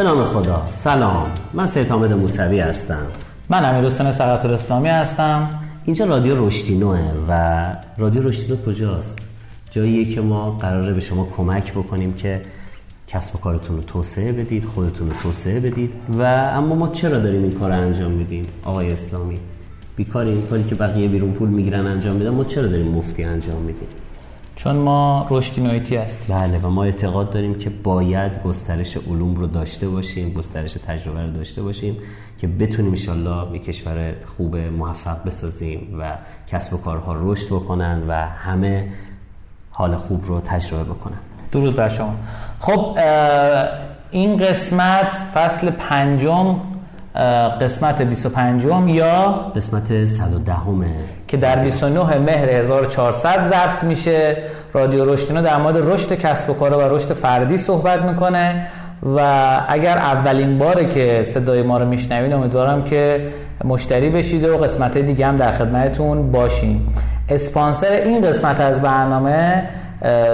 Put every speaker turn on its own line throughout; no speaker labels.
به نام خدا. سلام. من سید حامد موسوی هستم.
من امیر حسین سقط الاسلامی هستم.
اینجا رادیو رشتینوه و رادیو رشتینو کجاست؟ جاییه که ما قراره به شما کمک بکنیم که کسب و کارتون رو توسعه بدید خودتون رو توسعه بدید. و اما ما چرا داریم این کار رو انجام میدیم؟ آقای اسلامی بیکاری این کاری که بقیه بیرون پول می‌گیرن انجام میدن ما چرا داریم مفتی انجام میدیم؟
چون ما رشدی نویتی هستیم.
بله و ما اعتقاد داریم که باید گسترش علوم رو داشته باشیم گسترش تجربه رو داشته باشیم که بتونیم انشالله یک کشور خوب موفق بسازیم و کسب و کارها رشد بکنن و همه حال خوب رو تجربه بکنن.
درود بر شما. خب این قسمت فصل پنجم قسمت 25 یا
قسمت 110
که در 29 مهر 1400 ضبط میشه. رادیو رشدینو در مورد رشد کسب و کار و رشد فردی صحبت می‌کنه. و اگر اولین باره که صدای ما رو میشنوید امیدوارم که مشتری بشید و قسمت دیگه هم در خدمتتون باشیم. اسپانسر این قسمت از برنامه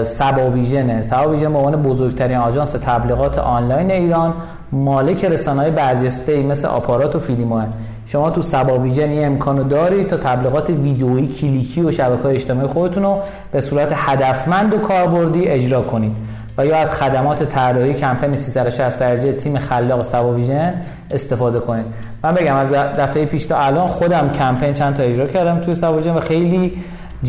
سبا ویژنه سبا ویژن به عنوان بزرگترین آژانس تبلیغات آنلاین ایران مالک رسانه‌های برجسته مثل آپارات و فیلیمو شما تو سبا ویژن این امکانو دارید تا تبلیغات ویدئویی کلیکی و شبکه‌های اجتماعی خودتون رو به صورت هدفمند و کاربردی اجرا کنید. و یا از خدمات طراحی کمپین 360 درجه تیم خلاق صبا ویژن استفاده کنید. من بگم از دفعه پیش تا الان خودم کمپین چند تا اجرا کردم توی صبا ویژن و خیلی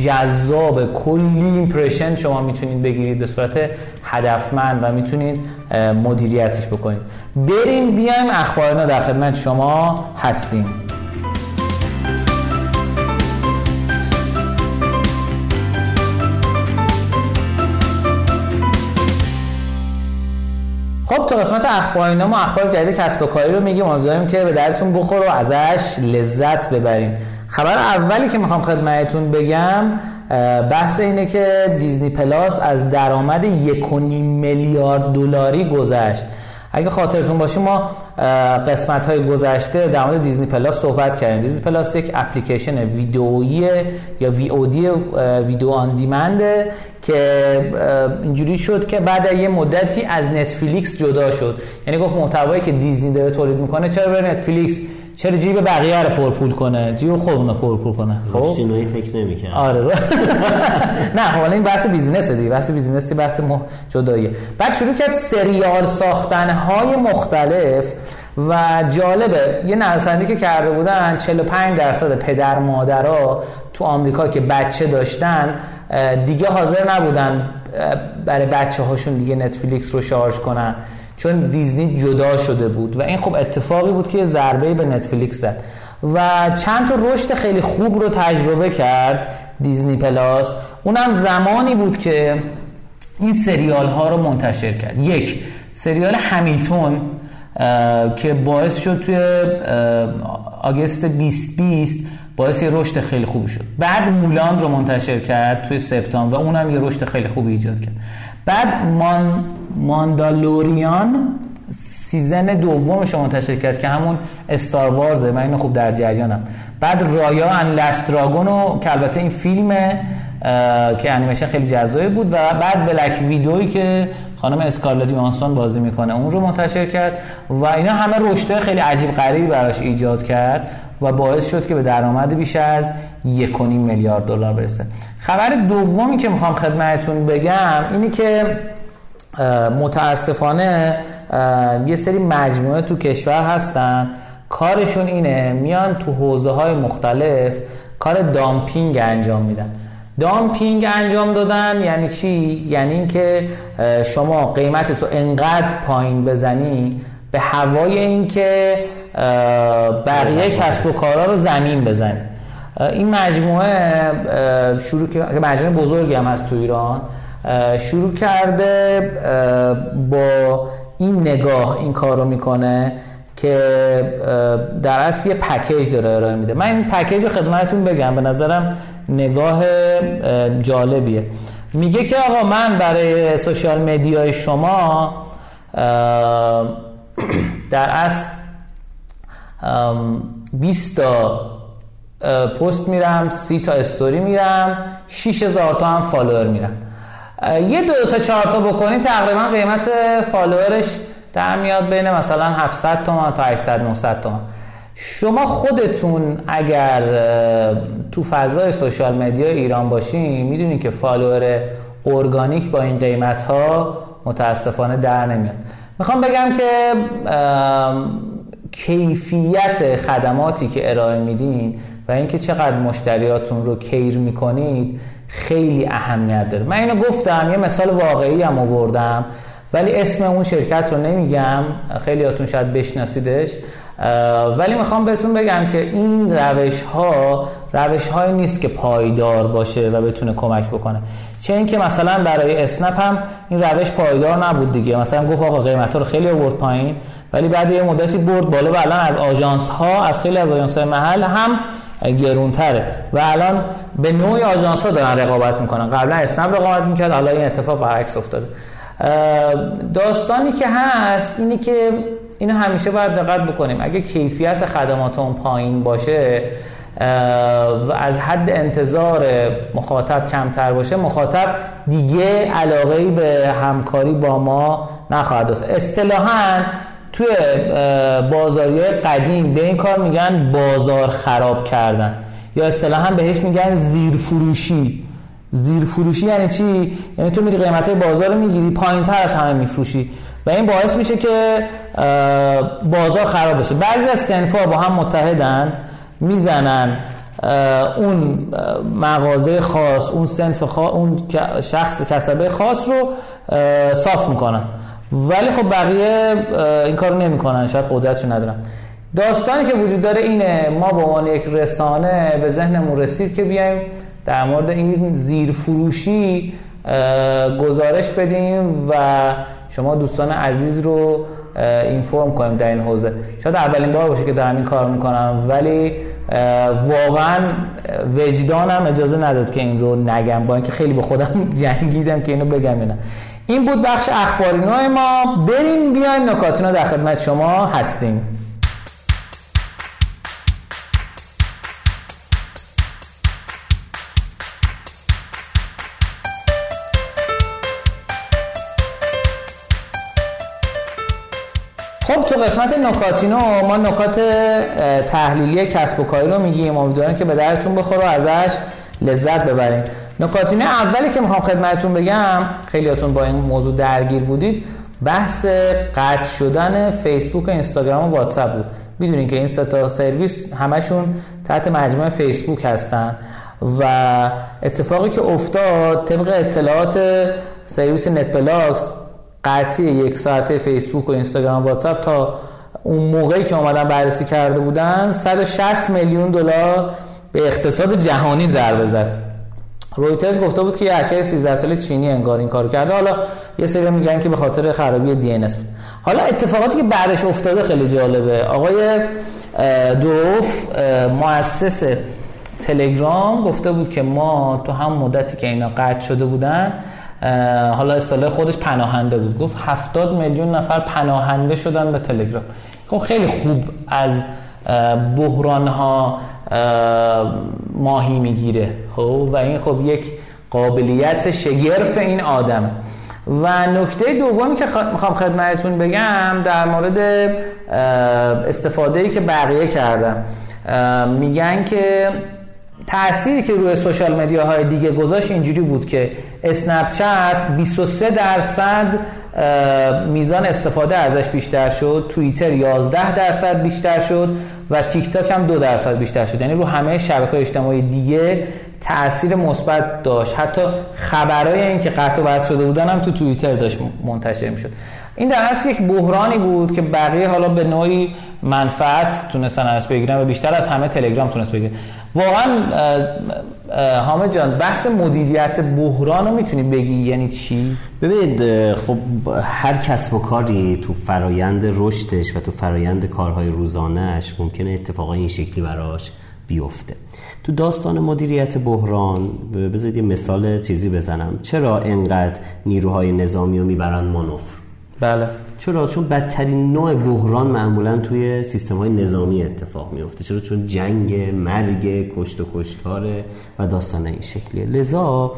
جذاب کلی impression شما می‌تونید بگیرید به صورت هدفمند و می‌تونید مدیریتش بکنید بریم بیایم اخبار ما در خدمت شما هستیم. خب تو قسمت اخبار ما اخبار جدید کسب و کاری رو میگیم. امیدواریم که به دردتون بخوره و ازش لذت ببریم خبر اولی که می‌خوام خدمتتون بگم بحث اینه که Disney Plus از درآمد 1.5 میلیارد دلاری گذشت. اگه خاطرتون باشه ما قسمت های گذشته در مورد Disney Plus صحبت کردیم. Disney Plus یک اپلیکیشن ویدئویی یا VOD video on demand ه که اینجوری شد که بعد یه مدتی از Netflix جدا شد. یعنی گفت محتوایی که دیزنی داره تولید می‌کنه چرا بره Netflix چرا جیب بقیه رو پرپول کنه؟ جیب خودمون رو پرپول کنه.
خب؟ سینوی فکر نمی‌کنه
آره. رو... نه خب این بحث business ه دیگه. بحث business ی بحث مح... جداییه. بعد شروع کرد سریال ساختن های مختلف و جالبه. یه نویسنده که کرده بودن 45 درصد پدر مادرها تو آمریکا که بچه داشتن دیگه حاضر نبودن برای بچه هاشون دیگه نتفلیکس رو شارژ کنن. چون دیزنی جدا شده بود و این خب اتفاقی بود که ضربه به نتفلیکس زد. و چند تا رشد خیلی خوب رو تجربه کرد دیزنی پلاس. اونم زمانی بود که این سریال ها رو منتشر کرد. یک سریال همیلتون که باعث شد توی August 2020 باعث یه رشد خیلی خوب شد. بعد Mulan رو منتشر کرد توی سپتامبر و اونم یه رشد خیلی خوبی ایجاد کرد. بعد Mandalorian season دومش رو منتشر کرد که همون Star Wars ه. من اینو خوب در جریانم. بعد Raya and the Last Dragon که البته این فیلمه که انیمیشن خیلی جذابی بود و بعد Black Widow ی که خانم اسکارلت یوهانسون بازی می‌کنه اون رو منتشر کرد و اینا همه رشته خیلی عجیب غریبی براش ایجاد کرد و باعث شد که به درآمد بیش از 1.5 میلیارد دلار برسه. خبر دومی که می‌خوام خدمتتون بگم اینی که متاسفانه یه سری مجموعه تو کشور هستن کارشون اینه میان تو حوزه های مختلف کار دامپینگ انجام میدن دامپینگ انجام دادن یعنی چی؟ یعنی اینکه شما قیمت تو انقدر پایین بزنی به هوای اینکه بقیه کسب و کارا رو زمین بزنی این مجموعه شروع که مجموعه بزرگی هم هست تو ایران شروع کرده با این نگاه این کار رو می‌کنه که در اصل یه پکیج داره ارائه میده. من این پکیج رو خدمتتون بگم به نظرم نگاه جالبیه. میگه که آقا من برای social media ی شما در اصل 20 تا پست میرم 30 تا استوری میرم 6000 تا هم follower میرم. یه دو تا چهار تا بکنی تقریبا قیمت follower ش در میاد بین مثلا 700 تومن تا 800 900 تومن شما خودتون اگر تو فضای social media ایران باشین می‌دونید که follower organic با این قیمت ها متاسفانه در نمیاد. می‌خوام بگم که کیفیت خدماتی که ارائه میدین و اینکه چقدر مشتریاتون رو care می‌کنید خیلی اهمیت داره. من اینو گفتم یه مثال واقعی هم آوردم ولی اسم اون شرکت رو نمیگم. خیلیاتون شاید بشناسیدش. ولی می‌خوام بهتون بگم که این روش ها روش های نیست که پایدار باشه و بتونه کمک بکنه. چه اینکه مثلا برای اسنپ هم این روش پایدار نبود دیگه. مثلا گفت آقا قیمت ها رو خیلی آورد پایین ولی بعد یه مدتی برد بالا و الان از آژانس ها از خیلی از آژانس های محل هم گرونتره. و الان به نوعی آژانس ها دارن رقابت می‌کنن. قبلا اسنپ رقابت می‌کرد حالا این اتفاق برعکس افتاده. داستانی که هست اینی که اینو همیشه باید دقت بکنیم. اگه کیفیت خدمات اون پایین باشه و از حد انتظار مخاطب کمتر باشه مخاطب دیگه علاقه به همکاری با ما نخواهد داشت. اصطلاحا توی بازاری قدیم به این کار میگن بازار خراب کردن. یا اصطلاحا بهش میگن زیر فروشی زیر فروشی یعنی چی؟ یعنی تو میری قیمت بازار رو می‌گیری پایین تر از همه میفروشی. و این باعث میشه که بازار خراب بشه. بعضی از سنفا با هم متحدن می‌زنن اون مغازه خاص اون سنف خاص اون شخص کسبه خاص رو صاف می‌کنن. ولی خب بقیه این کارو نمی‌کنن شاید قدرتشو ندارن. داستانی که وجود داره اینه ما به عنوان یک رسانه به ذهنمون رسید که بیایم در مورد این زیر فروشی گزارش بدیم و شما دوستان عزیز رو اینفورم کنیم در این حوزه. شاید اولین بار باشه که دارم این کار می‌کنم ولی واقعا وجدانم اجازه نداد که این رو نگم با اینکه خیلی به خودم جنگیدم که اینو بگم نه. این بود بخش اخباری نوع ما. بریم بیایم نکاتینا در خدمت شما هستیم. خب تو قسمت نکاتینو ما نکات تحلیلی کسب و کاری رو میگیم. امیدوارم که به درتون بخوره و ازش لذت ببریم نکاتینه اولی که می‌خوام خدمتتون بگم خیلیاتون با این موضوع درگیر بودید بحث قطع شدن فیسبوک و اینستاگرام و واتساپ بود. می‌دونین که این ستا سرویس همشون تحت مجموعه فیسبوک هستن و اتفاقی که افتاد طبق اطلاعات سرویس نت بلاکس قطعی یک ساعته فیسبوک و اینستاگرام و واتساپ تا اون موقعی که اومدن بررسی کرده بودن 160 میلیون دلار به اقتصاد جهانی ضربه زد. رویترز گفته بود که یه هکر 13 ساله چینی انگار این کارو کرده. حالا یه سری میگن که به خاطر خرابی DNS حالا اتفاقاتی که بعدش افتاده خیلی جالبه. آقای دوف مؤسس تلگرام گفته بود که ما تو هم مدتی که اینا قطع شده بودن حالا اصطلاح خودش پناهنده بود. گفت 70 میلیون نفر پناهنده شدن به تلگرام. خیلی خوب از بحران ها ماهی می‌گیره. خب و این خب یک قابلیت شگرف این آدم. و نکته دومی که می‌خوام خدمتتون بگم در مورد استفاده ای که بقیه کردن. میگن که تأثیری که روی سوشال مدیاهای دیگه گذاشت اینجوری بود که اسنپ چت 23 درصد میزان استفاده ازش بیشتر شد. توییتر 11 درصد بیشتر شد و تیک تاک هم 2 درصد بیشتر شد. یعنی رو همه شبکه اجتماعی دیگه تاثیر مثبت داشت. حتی خبرای این که قطع و شده بودن هم تو توییتر داشت منتشر می‌شد. این در اصل یک بحرانی بود که بقیه حالا به نوعی منفعت تونستن ازش بگیرن و بیشتر از همه تلگرام تونست بگیره. واقعا حامد جان بحث مدیریت بحران رو می‌تونی بگی؟ یعنی چی؟
ببینید خب هر کسب و کاری تو فرایند رشدش و تو فرایند کارهای روزانهش ممکنه اتفاقای این شکلی براش بیفته. تو داستان مدیریت بحران بذارید یه مثال چیزی بزنم. چرا انقدر نیروهای نظامی رو می‌برن مانوفر
بله.
چرا؟ چون بدترین نوع بحران معمولا توی سیستم های نظامی اتفاق میفته چرا؟ چون جنگ مرگ کشت و کشتاره و داستان این شکلیه. لذا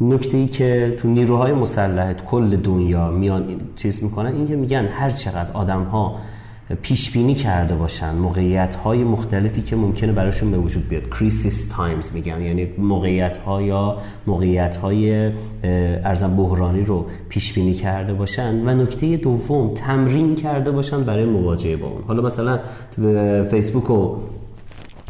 نکته ای که تو نیروهای مسلحت کل دنیا میان چیز می‌کنن این که میگن هر چقدر آدم ها پیش بینی کرده باشن موقعیت های مختلفی که ممکنه براشون به وجود بیاد. crisis times میگن یعنی موقعیت ها یا موقعیت های ارزم بحرانی رو پیش بینی کرده باشن. و نکته دوم تمرین کرده باشن برای مواجهه با اون. حالا مثلا فیسبوک و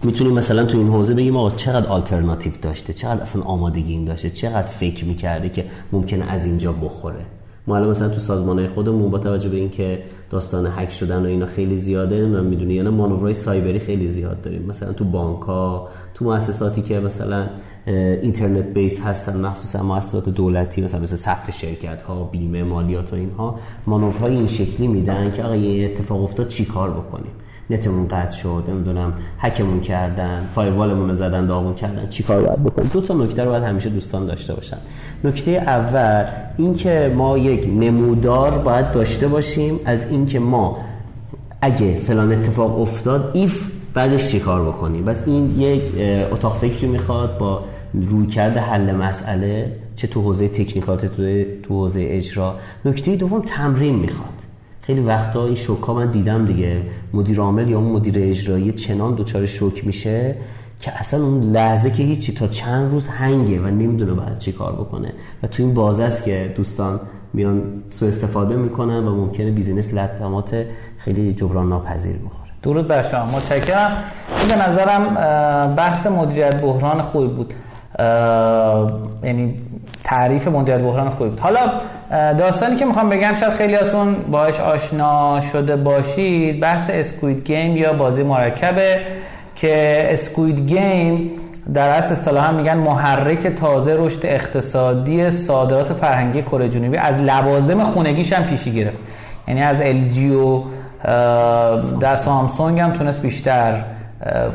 می‌تونیم مثلا تو این حوزه بگیم آقا چقدر آلترناتیو داشته چقدر اصلا آمادگی این داشته چقدر فکر می‌کرده که ممکنه از اینجا بخوره. ما الان مثلا تو سازمان خودمون با توجه به اینکه داستان هک شدن و اینا خیلی زیاده من می‌دونی یعنی مانورهای سایبری خیلی زیاد داریم. مثلا تو بانک ها تو مؤسساتی که مثلا اینترنت بیس هستن مخصوصا مؤسسات دولتی مثلا مثل ثبت شرکت ها بیمه مالیات و اینها مانورهای این شکلی میدن که آقا یه اتفاق افتاد چیکار بکنیم؟ نتمون قطع شد نمی‌دونم هکمون کردن فایروالمون رو زدن داغون کردن چیکار باید بکنیم؟ دو تا نکته رو باید همیشه دوستان داشته باشن. نکته اول اینکه ما یک نمودار باید داشته باشیم از اینکه ما اگه فلان اتفاق افتاد ایف بعدش چیکار بکنیم؟ بس این یک اتاق فکری می‌خواد با روی کرده حل مسئله چه تو حوزه تکنیکات تو حوزه اجرا. نکته دوم تمرین می‌خواد. خیلی وقتا این شوک من دیدم دیگه. مدیر عامل یا اون مدیر اجرایی چنان دچار شوک میشه که اصلا اون لحظه که هیچی تا چند روز هنگه و نمی‌دونه باید چی کار بکنه. و تو این بازه است که دوستان میان سو استفاده می‌کنن و ممکنه business لطمات خیلی جبران ناپذیر بخوره.
درود بر شما. متشکرم. این به نظرم بحث مدیریت بحران خوبی بود. یعنی تعریف مدیریت بحران خوبی بود. حالا داستانی که می‌خوام بگم شاید خیلیاتون باش آشنا شده باشید بحث Squid Game یا بازی مرکبه که Squid Game در اصل اصطلاحا میگن محرک تازه رشد اقتصادی صادرات فرهنگی کره جنوبی. از لوازم خونگیش هم پیشی گرفت. یعنی از ال جی و سامسونگ هم تونست بیشتر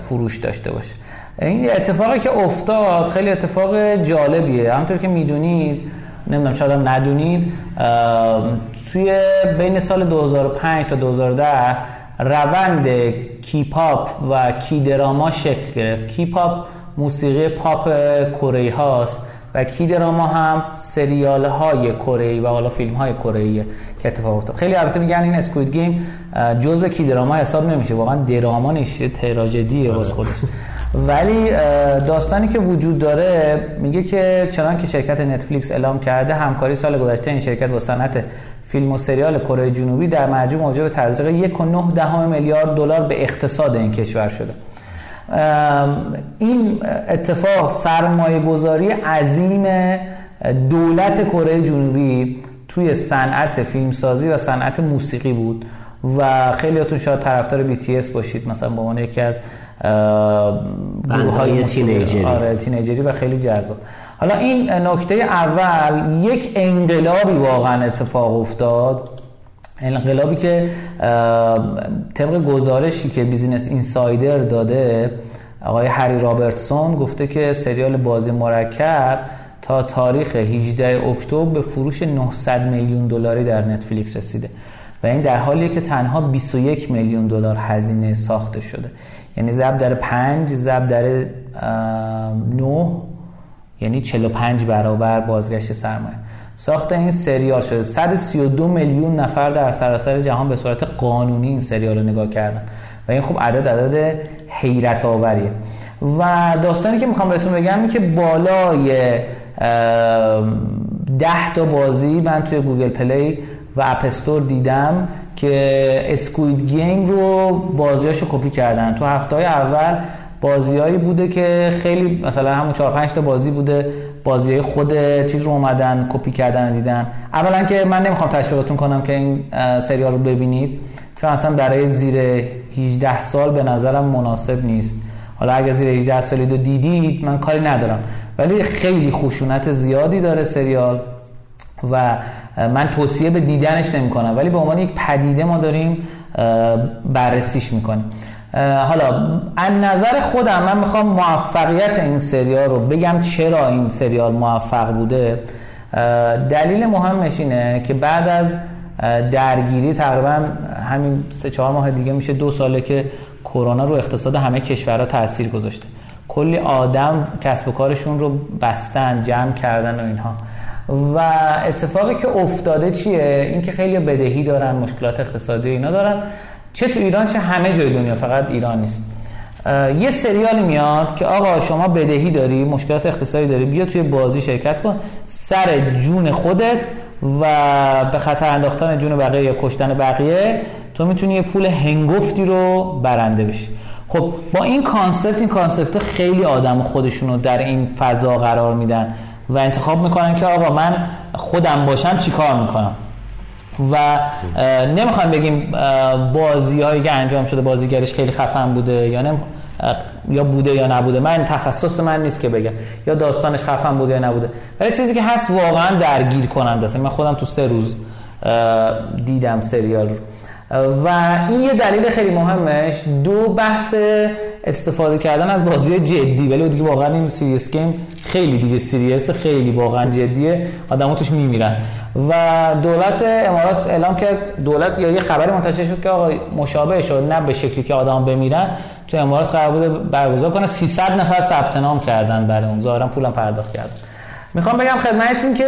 فروش داشته باشه. این اتفاقی که افتاد خیلی اتفاق جالبیه. همونطور که می‌دونید نمی‌دونم شاید هم ندونید توی بین سال 2005 تا 2010 روند K-pop و K-drama شکل گرفت. K-pop موسیقی پاپ کره هاست و K-drama هم سریال های کره و حالا فیلم های کره که اتفاق افتاد. خیلی البته میگن این اسکوید گیم جزء کی دراما حساب نمیشه. واقعا دراما نیست تراژدیه واسه خودش. ولی داستانی که وجود داره میگه که چنان که شرکت نتفلیکس اعلام کرده همکاری سال گذشته این شرکت با صنعت فیلم و سریال کره جنوبی در مجموع موجب تزریق 1.9 دهم میلیارد دلار به اقتصاد این کشور شده. این اتفاق سرمایه گذاری عظیم دولت کره جنوبی توی صنعت فیلمسازی و صنعت موسیقی بود و خیلیاتون شاید طرفدار BTS باشید مثلا به عنوان یکی از
گروه های teenager ی.
آره teenager ی و خیلی جذاب. حالا این نکته اول یک انقلابی واقعا اتفاق افتاد. انقلابی که طبق گزارشی که Business Insider داده آقای هری رابرتسون گفته که سریال بازی مرکب تا تاریخ 18 اکتبر به فروش 900 میلیون دلاری در نتفلیکس رسیده. و این در حالیه که تنها 21 میلیون دلار هزینه ساخته شده. یعنی ضرب در 5 ضرب در 9 یعنی 45 برابر بازگشت سرمایه. ساخت این سریال شده. 132 میلیون نفر در سراسر جهان به صورت قانونی این سریال رو نگاه کردن. و این خوب عدد عدد حیرت آوریه و داستانی که می‌خوام بهتون بگم این که بالای 10 تا بازی من توی Google Play و App Store دیدم. که Squid Game رو بازیاشو کپی کردن. تو هفته های اول بازیایی بوده که خیلی مثلا همون 4 5 تا بازی بوده. بازی خود چیز رو اومدن کپی کردن دیدن. اولا که من نمی‌خوام تشویقتون کنم که این سریال رو ببینید. چون اصلا برای زیر 18 سال به نظرم مناسب نیست. حالا اگر زیر 18 سالی رو دیدید من کاری ندارم. ولی خیلی خشونت زیادی داره سریال. و من توصیه به دیدنش نمی کنم ولی به عنوان یک پدیده ما داریم بررسیش می‌کنیم. حالا از نظر خودم من می‌خوام موفقیت این سریال رو بگم چرا این سریال موفق بوده. دلیل مهمش اینه که بعد از درگیری تقریبا همین سه چهار ماه دیگه میشه دو ساله که کرونا رو اقتصاد همه کشورها تاثیر گذاشته. کلی آدم کسب و کارشون رو بستن جمع کردن و اینها. و اتفاقی که افتاده چیه؟ اینکه خیلی بدهی دارن مشکلات اقتصادی اینا دارن. چه تو ایران چه همه جای دنیا فقط ایران نیست. یه سریالی میاد که آقا شما بدهی داری مشکلات اقتصادی داری بیا توی بازی شرکت کن. سر جون خودت و به خطر انداختن جون بقیه یا کشتن بقیه تو می‌تونی یه پول هنگفتی رو برنده بشی. خب با این concept این concept خیلی آدم خودشون رو در این فضا قرار میدن. و انتخاب می‌کنن که آقا من خودم باشم چیکار می‌کنم؟ و نمی‌خوام بگیم بازی هایی که انجام شده بازیگرش خیلی خفن بوده یا نه یا بوده یا نبوده. من تخصص من نیست که بگم. یا داستانش خفن بوده یا نبوده. ولی چیزی که هست واقعا درگیر کننده است. من خودم تو سه روز دیدم سریال رو. و این یه دلیل خیلی مهمش. دو بحث استفاده کردن از بازی جدی ولی دیگه واقعا این serious game خیلی دیگه serious خیلی واقعا جدیه. آدمو توش میمیرن. و دولت امارات اعلام کرد دولت یا یه خبری منتشر شد که آقا مشابه شد نه به شکلی که آدم بمیرن. تو امارات قرار بوده برگزار کنه. 300 نفر ثبت نام کردن برای اون. ظاهرا پولم پرداخت کردن می‌خوام بگم خدمتتون که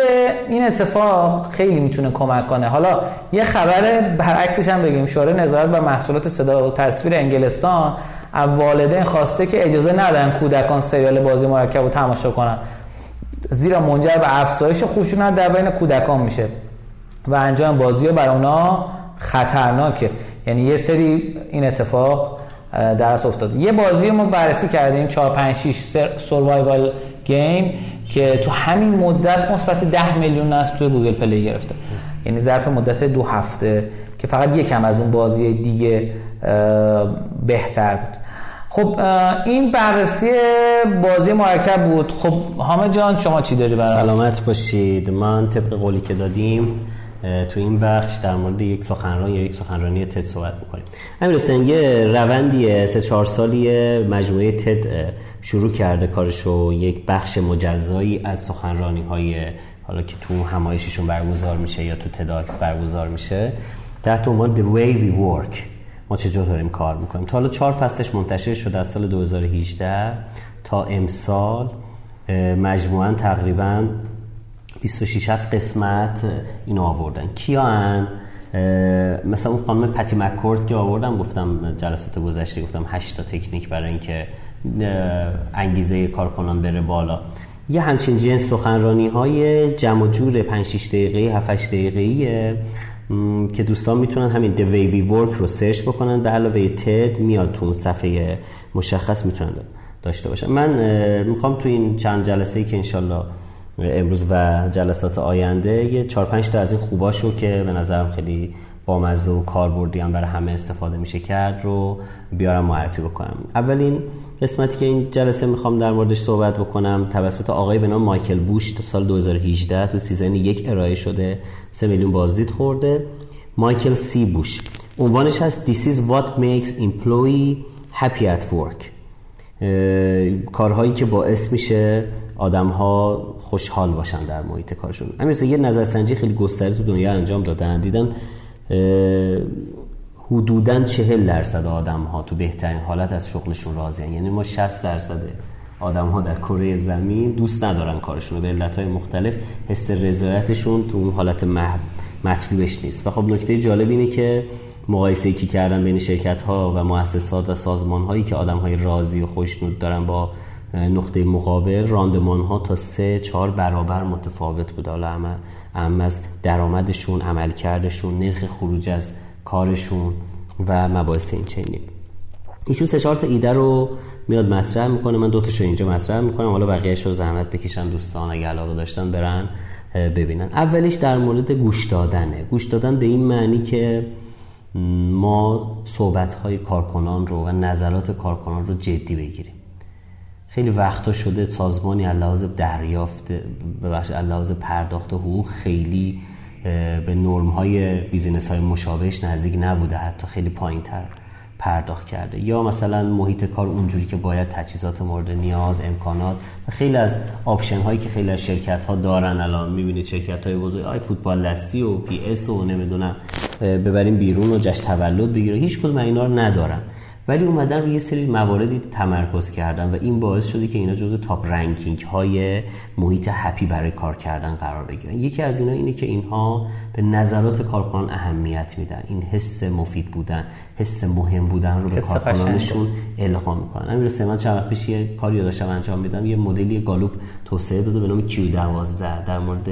این اتفاق خیلی می‌تونه کمک کنه. حالا یه خبر برعکسش هم بگیم. شورای نظارت بر محصولات صدا و تصویر انگلستان از والدین خواسته که اجازه ندن کودکان سریال بازی مرکب رو تماشا کنن. زیرا منجر به افزایش خشونت در بین کودکان میشه و انجام بازی برای اونا خطرناکه. یعنی یه سری این اتفاق درس افتاده یه بازی ما بررسی کردیم 4 5 6 survival game که تو همین مدت مثبت 10 میلیون نصب توی Google Play گرفته. یعنی ظرف مدت دو هفته که فقط یکم از اون بازی دیگه بهتر بود. خب این بررسی بازی مرکب بود. خب حامد جان شما چی داری برای
سلامت باشید. من طبق قولی که دادیم تو این بخش در مورد یک سخنران یا یک سخنرانی تد صحبت می‌کنیم. امیر حسین یه روندیه سه چهار سالی مجموعه تد شروع کرده کارشو. یک بخش مجزایی از سخنرانی های حالا که تو همایششون برگزار میشه یا تو تداکس برگزار میشه تحت عنوان The Way We Work. ما چجور داریم کار می‌کنیم. تا حالا چهار فصلش منتشر شده از سال 2018 تا امسال مجموعا تقریبا 26 قسمت اینو آوردن. کیان؟ مثلا اون خانم پتی مکورد که آوردم گفتم جلسات گذشته گفتم 8 تا تکنیک برای اینکه انگیزه کارکنان بره بالا. یه همچین جنس سخنرانی های جمع جور 5 6 دقیقه 7 8 دقیقه که دوستان می‌تونن همین The Way We Work رو سرچ بکنن. به علاوه تد میاد تو اون صفحه مشخص می‌تونن داشته باشن من می‌خوام تو این چند جلسه ای که انشالله امروز و جلسات آینده یه 4 5 تا از این خوباشو که به نظرم خیلی بامزه و کاربردی هم برای همه استفاده میشه کرد رو بیارم معرفی بکنم. اولین قسمتی که این جلسه می‌خوام در موردش صحبت بکنم. توسط آقای به نام مایکل بوش تا سال 2018 تو season یک ارائه شده. 3 میلیون بازدید خورده. مایکل سی بوش. عنوانش هست This is what makes employee happy at work. کارهایی که باعث میشه آدم ها خوشحال باشن در محیط کارشون. همین یه نظرسنجی خیلی گسترده تو دنیا انجام دادن. دیدن حدودا چهل درصد آدم ها تو بهترین حالت از شغلشون راضی یعنی ما 60 درصد آدم ها در کره زمین دوست ندارن کارشون به علت های مختلف حس رضایتشون تو اون حالت مطلوبش نیست. و خب نکته جالب اینه که مقایسه کی کردن بین شرکت ها و مؤسسات و سازمان هایی که آدم های راضی و خوشنود دارن با نقطه مقابل راندمان ها تا سه چهار برابر متفاوت بود. حالا اما از درآمدشون عملکردشون نرخ خروج از کارشون و مباحث این چنینی ایشون سه چهار تا ایده رو میاد مطرح می‌کنه. من دو تاشو اینجا مطرح می‌کنم. حالا بقیه‌اش رو زحمت بکشن دوستان اگه علاقه داشتن برن ببینن. اولیش در مورد گوش دادنه. گوش دادن به این معنی که ما صحبت کارکنان رو و نظرات کارکنان رو جدی بگیریم. خیلی وقتا شده سازمانی لحاظ دریافت ببخش لحاظ پرداخت حقوق خیلی به نرم های بیزینس های مشابهش نزدیک نبوده حتی خیلی پایین تر پرداخت کرده. یا مثلا محیط کار اونجوری که باید تجهیزات مورد نیاز امکانات و خیلی از option هایی که خیلی از شرکت ها دارن الان. می‌بینید شرکت های بزرگ آی فوتبال دستی و PS و نمی‌دونم ببریم بیرون و جشن تولد بگیره. هیچ کدوم اینا رو ندارن. ولی اومدن روی سری مواردی تمرکز کردن و این باعث شده که اینا جزو top ranking های محیط happy برای کار کردن قرار بگیرن. یکی از اینا اینه که اینها به نظرات کارکنان اهمیت میدن. این حس مفید بودن حس مهم بودن رو به کارکنانشون القا می‌کنن. همین من چند وقت پیش یه کاری داشتم انجام میدم. یه مدلی گالوپ توسعه داده به نام Q12 در مورد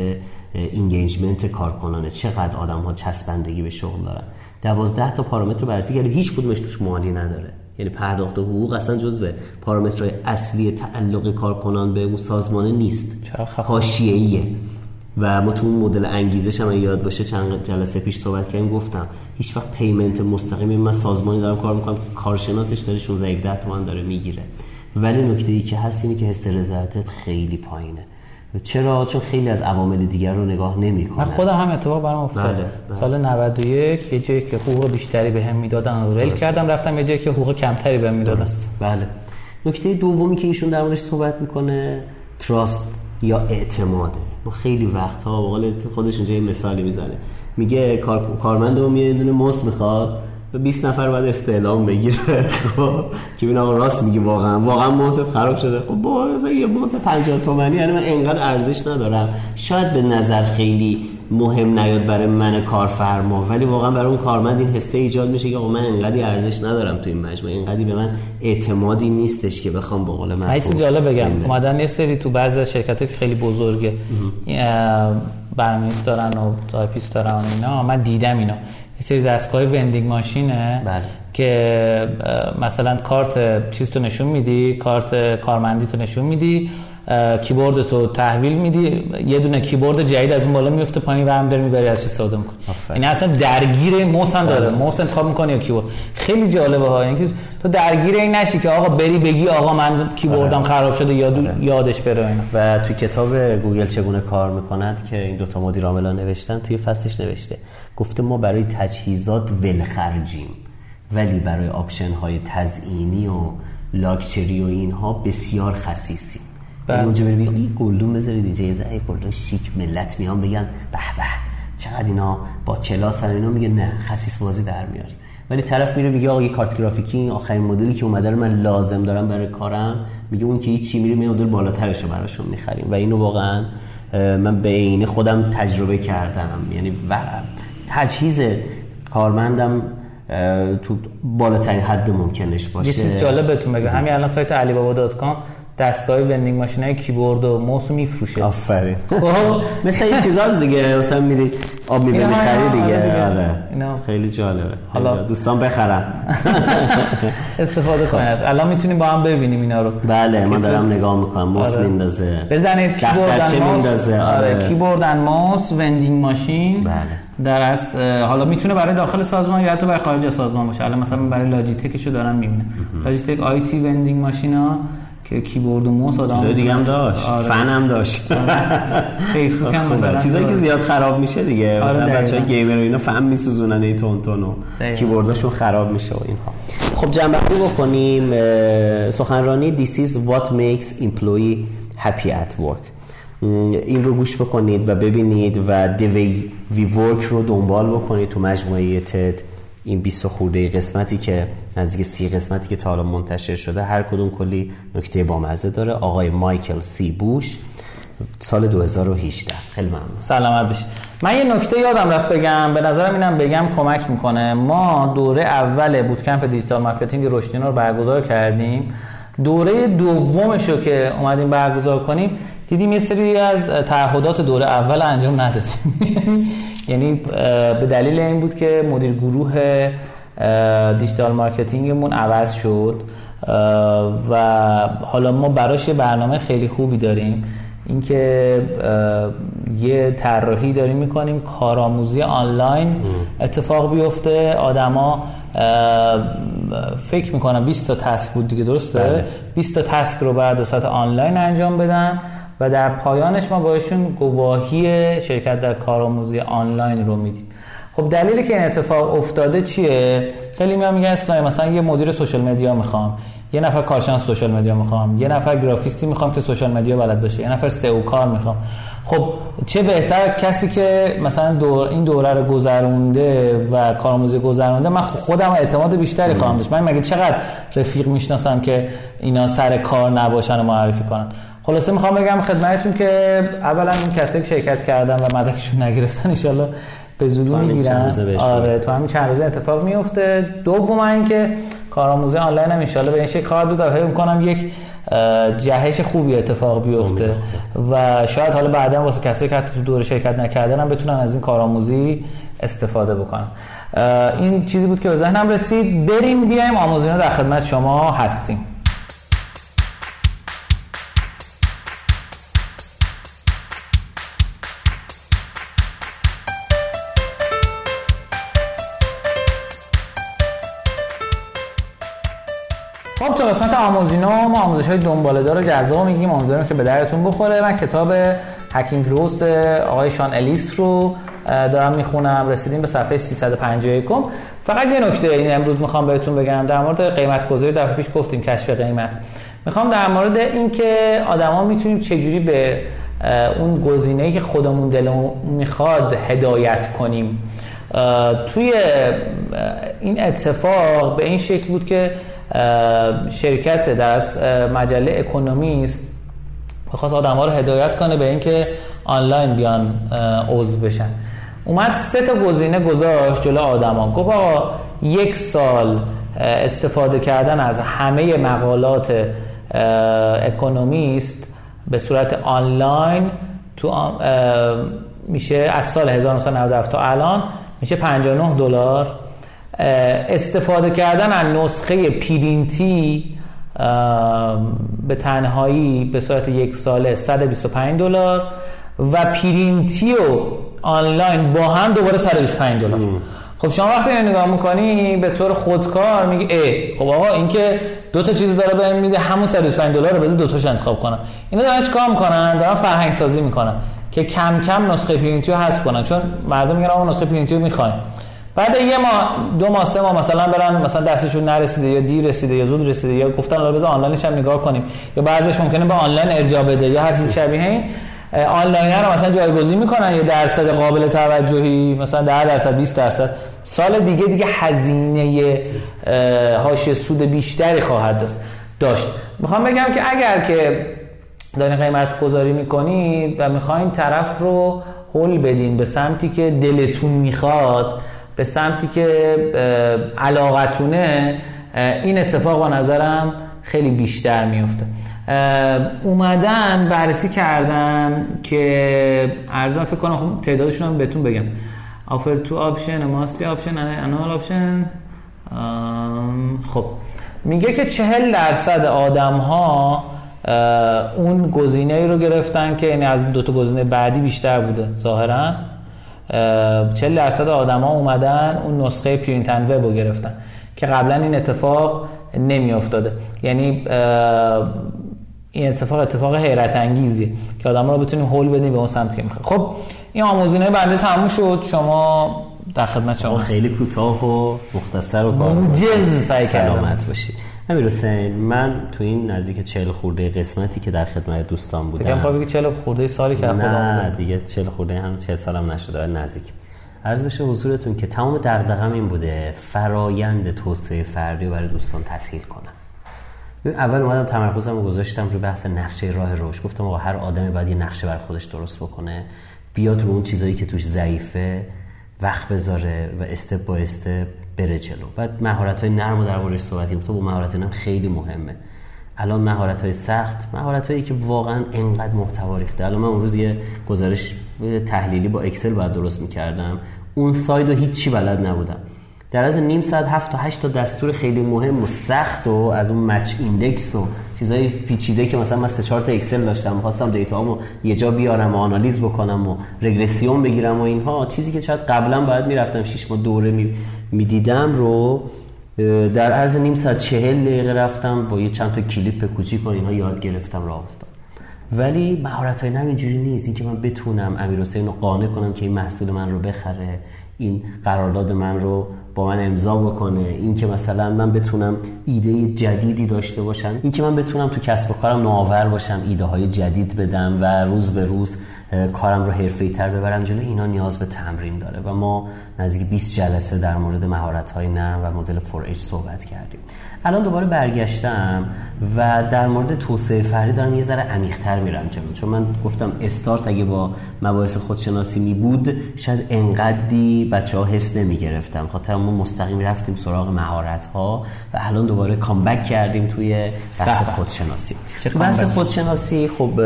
engagement کارکنانه. چقدر آدم ها چسبندگی به شغل دارن. دوازده تا پارامتر رو بررسی کرده هیچ کدومش توش مالی نداره. یعنی پرداخت حقوق اصلا جزء پارامترهای اصلی تعلق کارکنان به اون سازمانه نیست. حاشیه‌ایه. و ما تو اون مدل انگیزش هم یاد باشه چند جلسه پیش صحبت کردیم گفتم هیچ وقت payment مستقیم من سازمانی دارم کار می‌کنم که کارشناسش داره 16 تومن داره می‌گیره. ولی نکته ای که هست اینه که حس رضایتت خیلی پایینه. چرا؟ چون خیلی از عوامل دیگر رو نگاه نمی‌کنه
من خودم هم اتفاق برام افتاد بله، بله. سال 91 یه جایی که حقوق بیشتری بهم می‌دادن رو ول کردم رفتم یه جایی که حقوق کمتری بهم می‌دادن.
بله. نکته دومی که ایشون در موردش صحبت می‌کنه trust یا اعتماده ما خیلی وقتها به خودش اینجا یه مثالی می‌زنه. میگه کار... کارمند یه دونه مس می‌خواد. 20 نفر باید استعلام بگیره خب؟ که ببین آقا راست میگه واقعا. واقعا موزه خراب شده. خب با یه موزه 50 تومانی یعنی من انقدر ارزش ندارم. شاید به نظر خیلی مهم نیاد برای من کارفرما ولی واقعا برای اون کارمند این حسه ایجاد میشه که آقا من انقدر ارزش ندارم تو این مجموعه. اینقدر به من اعتمادی نیستش که بخوام به قول من
چیز جالب بگم. اومدن یه سری تو بعضی از شرکت‌ها که خیلی بزرگه برنامه‌نویس دارن و تایپیست دارن و اینا. من دیدم اینا. سری دستگاه vending machine ه بله. که مثلا کارت چیز تو نشون میدی کارت کارمندی تو نشون میدی کیبورد تو تحویل میدی یه دونه کیبورد جدید از اون بالا میفته پایین برمی‌داری می‌بری ازش استفاده می‌کنی این اصلا درگیر موس هم داره بله. موس انتخاب می‌کنی یا کیبورد خیلی جالبه ها اینکه تو درگیر این نشی که آقا بری بگی آقا من کیبوردم آره. خراب شده یاد آره. یادش بره اینا
و تو کتاب گوگل چگونه کار می‌کند که این دوتا مدیر عاملا نوشتن توی فصلش نوشته گفته ما برای تجهیزات ولخرجیم ولی برای option های تزئینی و لاکچری و اینها بسیار خسیسیم. بله. اونجا بری بگی گلدون بذارید اینجا یه ذره گلدون شیک ملت میان بگن به به چقدر اینا با کلاس اینا؟ میگه نه خصیص بازی در میاری ولی طرف میره میگه آقا یه کارت گرافیکی این آخرین مدلی که اومده رو من لازم دارم برای کارم. میگه اون که چی میره می مدل بالاترش رو براشون می‌خریم. و اینو واقعا من به عین خودم تجربه کردم. یعنی و تجهیز کارمندم تو بالاترین حد ممکنش باشه.
یه چیز جالب بهتون بگم. همین الان سایت alibaba.com دستگاه وندینگ ماشین های کیبورد و موس میفروشه.
آفرین. خب. مثل این چیزاست دیگه مثلا میری آب میوه می‌خری دیگه. آره, آره. خیلی جالبه. حالا دوستان بخرن.
استفاده کنید الان می‌تونیم با هم ببینیم اینا رو.
بله من دارم نگاه می‌کنم. موس آره. میندازه.
بزنید کیبورد ماوس آره. آره. کیبورد ماوس vending machine.
بله.
در از حالا می‌تونه برای داخل سازمان یا حتی برای خارج سازمان باشه. الان مثلا برای Logitech شو دارم می‌بینم Logitech IT vending machine ا. که کیبورد و موس آدم
چیزای دیگه هم داشت. آره. فن هم داشت.
فیسبوک هم مثلا
چیزایی که زیاد خراب میشه دیگه. آره مثلا بچهای گیمر اینا فن میسوزونن این تون تون و کیبوردشون خراب میشه و اینها. خب جنبه بکنیم. سخنرانی this is what makes employee happy at work. این رو گوش بکنید و ببینید و way we work رو دنبال بکنید تو مجموعه تد این 20 خورده قسمتی که نزدیک سی قسمتی که تا حالا منتشر شده هر کدوم کلی نکته بامزه داره. آقای Michael C. Bush سال 2018 خیلی ممنون.
سلامت باشید من یه نکته یادم رفت بگم. به نظرم اینم بگم کمک می‌کنه. ما دوره اول bootcamp digital marketing رشدینا رو برگزار کردیم. دوره دومش رو که اومدیم برگزار کنیم دیدیم یه سری از تعهدات دوره اول انجام ندادیم. یعنی به دلیل این بود که مدیر گروه digital marketing مون عوض شد و حالا ما براش یه برنامه خیلی خوبی داریم. اینکه یه طراحی داریم می‌کنیم کارآموزی آنلاین اتفاق بیفته. آدما فکر می‌کنم 20 تا task بود دیگه درسته؟ بله. 20 تا task رو بعد دو ساعت آنلاین انجام بدن. و در پایانش ما باشون گواهی شرکت در کارآموزی آنلاین رو میدیم. خب دلیلی که این اتفاق افتاده چیه؟ خیلی میان میگن اسلامی مثلا یه مدیر social media می‌خوام یه نفر کارشناس social media می‌خوام یه نفر گرافیستی می‌خوام که social media بلد باشه یه نفر SEO کار می‌خوام. خب چه بهتر کسی که مثلا دور این دوره رو گذرونده و کارآموزی گذرونده من خودم اعتماد بیشتری خواهم داشت. من مگه چقدر رفیق می‌شناسم که اینا سر کار نباشن و معرفی کنن؟ خلاصه می‌خوام بگم خدمتتون که اولا این کسایی که شرکت کردن و مدرکشون نگرفتن ان به زودی می‌گیرن. آره تو همین چند روزه اتفاق میفته. دوم اینکه کارآموزی آنلاین هم ان به این شکل کار بود فکر می‌کنم یک جهش خوبی اتفاق بیفته. و شاید حالا بعدا واسه کسایی که تو دور شرکت نکردن هم بتونن از این کارآموزی استفاده بکنن. این چیزی بود که به ذهنم رسید. بریم بیایم. آموزینا در خدمت شما هستیم. قسمت آموزینا ما آموزش های دنباله دار جذاب میگیم آموزش که به درتون بخوره. من کتاب هکینگ روس آقای شان الیس رو دارم می‌خونم. رسیدیم به صفحه 351 فقط یه نکته این امروز می‌خوام بهتون بگم. در مورد قیمت گذاری در پیش گفتیم کشف قیمت. می‌خوام در مورد اینکه آدما می‌تونیم چجوری به اون گزینه‌ای که خودمون دلمون می‌خواد هدایت کنیم. توی این اتفاق به این شکل بود که شرکت در مجله اکونومیست بخواست آدم ها رو هدایت کنه به اینکه آنلاین بیان عضو بشن. اومد سه تا گزینه گذاشت جلو آدما گفت آقا یک سال استفاده کردن از همه مقالات اکونومیست به صورت آنلاین تو میشه از سال 1997 تا الان میشه 59 دلار استفاده کردن از نسخه پرینتی به تنهایی به صورت یک ساله 125 دلار و پرینتی و آنلاین با هم دوباره 125 دلار. خب شما وقتی نگاه می‌کنی به طور خودکار میگی ای خب آقا این که دو تا چیز داره بهم میده همون 125 دلار رو بذار دو تاش انتخاب کنم. اینا دارن چیکار می‌کنن؟ دارن فرهنگ سازی می‌کنن که کم کم نسخه پرینتی رو حذف کنن. چون مردم میگن آقا نسخه پرینتی رو می‌خوایم. بعد یه ما دو ماه سه ماه مثلا برن مثلا دستشون نرسیده یا دیر رسیده یا زود رسیده یا گفتن حالا بذار آنلاینش هم نگاه کنیم. یا بعضیش ممکنه به آنلاین ارجاع بده یا هر چیز شبیه این آنلاین رو مثلا جایگزین می‌کنن یا درصد قابل توجهی مثلا 10 درصد 20 درصد. سال دیگه دیگه هزینه هاش سود بیشتری خواهد داشت. می‌خوام بگم که اگر که دارین قیمت گذاری می‌کنید و می‌خواین طرف رو هول بدین به سمتی که دلتون می‌خواد به سمتی که علاقتونه این اتفاق به نظرم خیلی بیشتر میفته اومدن بررسی کردن که ارزم فکر کنم خب تعدادشون هم بهتون بگم. offer to option mostly option annual option خب میگه که چهل درصد آدم ها اون گزینه رو گرفتن که یعنی از دو تا گزینه بعدی بیشتر بوده ظاهرا. 40 درصد آدما اومدن اون نسخه پرینت اند وب رو گرفتن که قبلا این اتفاق نمی افتاده یعنی این اتفاق اتفاق حیرت انگیزیه که آدم رو بتونیم هول بدیم به اون سمتی که می‌خواد خب این آموزینه بنده تموم شد. شما در خدمت شما
خیلی کوتاه و مختصر و کار
موجز سعی کردم.
سلامت باشید امیر حسین من تو این نزدیک 40 خورده قسمتی که در خدمت دوستان بودم.
فکر کنم 40 خورده سالی که خودم
نه دیگه 40 خورده هم 40 سالم نشده نزدیک. عرض بشه حضورتون که تمام دغدغه‌م این بوده. فرایند توسعه فردی رو برای دوستان تسهیل کنم. اول اومدم تمرکزم رو گذاشتم رو بحث نقشه راه روش گفتم آقا هر آدمی باید یه نقشه برای خودش درست بکنه. بیاد رو اون چیزایی که توش ضعیفه. وقت بذاره و استپ با استپ بره جلو. بعد مهارت های نرم و در موردش صحبت کنیم تو با مهارت نرم خیلی مهمه. الان مهارت های سخت مهارت هایی که واقعا انقدر محتوا ریخته. الان من اون روز یه گزارش تحلیلی با اکسل باید درست می‌کردم. اون ساید و هیچی بلد نبودم. در عرض نیم ساعت هفت تا هشت تا دستور خیلی مهم و سخت و از اون match index و چیزای پیچیده که مثلا من سه چهار تا اکسل داشتم می‌خواستم data امو یه جا بیارم و آنالیز بکنم و رگرسیون بگیرم و اینها چیزی که شاید قبلا باید می‌رفتم شش ماه دوره می‌دیدم رو در عرض نیم ساعت چهل دقیقه رفتم با یه چند تا کلیپ کوچیک و اینها یاد گرفتم راه افتاد. ولی مهارت های اینجوری نیست. اینکه من بتونم امیر حسین قانع کنم که این محصول من رو بخره این قرارداد من رو با من امضا بکنه. این که مثلا من بتونم ایده جدیدی داشته باشم. این که من بتونم تو کسب و کارم نوآور باشم. ایده های جدید بدم و روز به روز کارم رو حرفه‌ای تر ببرم جلو اینا نیاز به تمرین داره. و ما نزدیک 20 جلسه در مورد مهارت های نرم و مدل 4H صحبت کردیم. الان دوباره برگشتم و در مورد توسعه فردی دارم یه ذره عمیق‌تر میرم جلو. چون من گفتم استارت اگه با مباحث خودشناسی می بود شاید انقدی بچه ها حس نمی گرفتم خاطر ما مستقیم رفتیم سراغ مهارت ها و الان دوباره کامبک کردیم توی بحث خودشناسی. تو بحث خودشناسی خب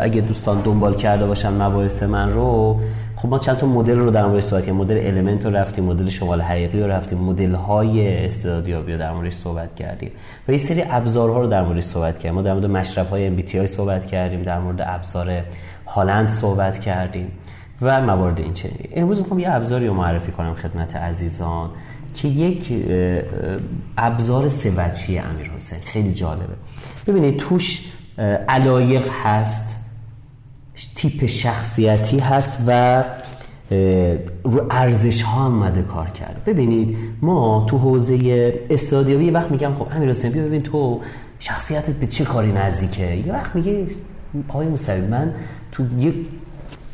اگه دوستان دنبال کرده باشن مباحث من رو خب ما چند تا مدل رو در موردش صحبت کردیم. مدل المنت رو رفتیم مدل شمال حقیقی رو رفتیم مدل های استعدادیابی رو در موردش صحبت کردیم. و یه سری ابزارها رو در موردش صحبت کردیم. ما در مورد مشرب های ام صحبت کردیم در مورد ابزار هالند صحبت کردیم و موارد این چنینی امروز می‌خوام یه ابزاری رو معرفی کنم خدمت عزیزان که یک ابزار سوچی امیر حسین. خیلی جالبه. ببینید توش علایق هست. تیپ شخصیتی هست و رو ارزش ها هم کار کرد ببینید ما تو حوزه استادیابی یه وقت میگم خب امیر حسین بیا ببین تو شخصیتت به چه کاری نزدیکه؟ یه وقت میگه آقای موسوی من تو یه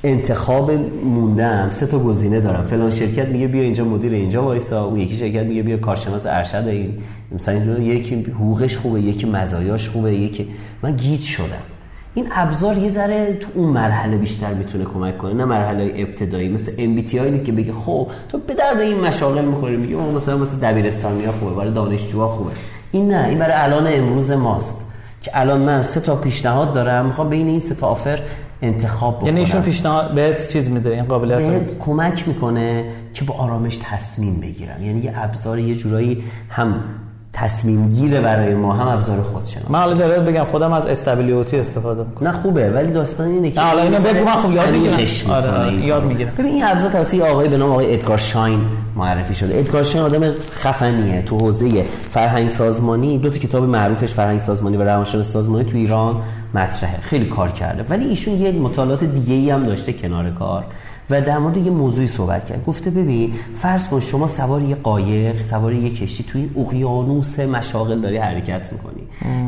انتخاب موندم سه تا گزینه دارم. فلان شرکت میگه بیا اینجا مدیر اینجا وایسا. اون یکی شرکت میگه بیا کارشناس ارشد این. مثلا یکی حقوقش خوبه یکی مزایاش خوبه یکی. من گیج شدم. این ابزار یه ذره تو اون مرحله بیشتر می‌تونه کمک کنه نه مرحله ابتدایی. مثل ام بی تی نیست که بگه خب تو به درد این مشاغل می‌خوری میگه مثلا مثل دبیرستانیا خوبه برای دانشجوها خوبه. این نه این برای الان امروز ماست که الان من سه تا پیشنهاد دارم می‌خوام بین این سه تا آفر انتخاب بکنم.
یعنی ایشون پیشنهاد بهت چیز میده این قابلیت
کمک می‌کنه که با آرامش تصمیم بگیرم. یعنی یه ابزار یه جورایی هم تصمیم گیره برای ما هم ابزار خودشناسی.
من حالا جالب بگم خودم از استابیلیتی استفاده می‌کنم.
نه خوبه ولی داستان اینه که
حالا اینو بگو من خب یاد می‌گیرم.
آره, آره
یاد می‌گیرم.
ببین این ابزار توسط آقای به نام آقای ادگار شاین معرفی شده. ادگار شاین آدم خفنیه تو حوزه فرهنگ سازمانی دو تا کتاب معروفش فرهنگ سازمانی و روانشناسی سازمانی تو ایران مطرحه. خیلی کار کرده. ولی ایشون یه مطالعات دیگه ای هم داشته کنار کار. و در مورد یه موضوعی صحبت کرد. گفته ببین فرض کن شما سوار یه قایق سوار یه کشتی توی اقیانوس مشاغل داری حرکت می‌کنی.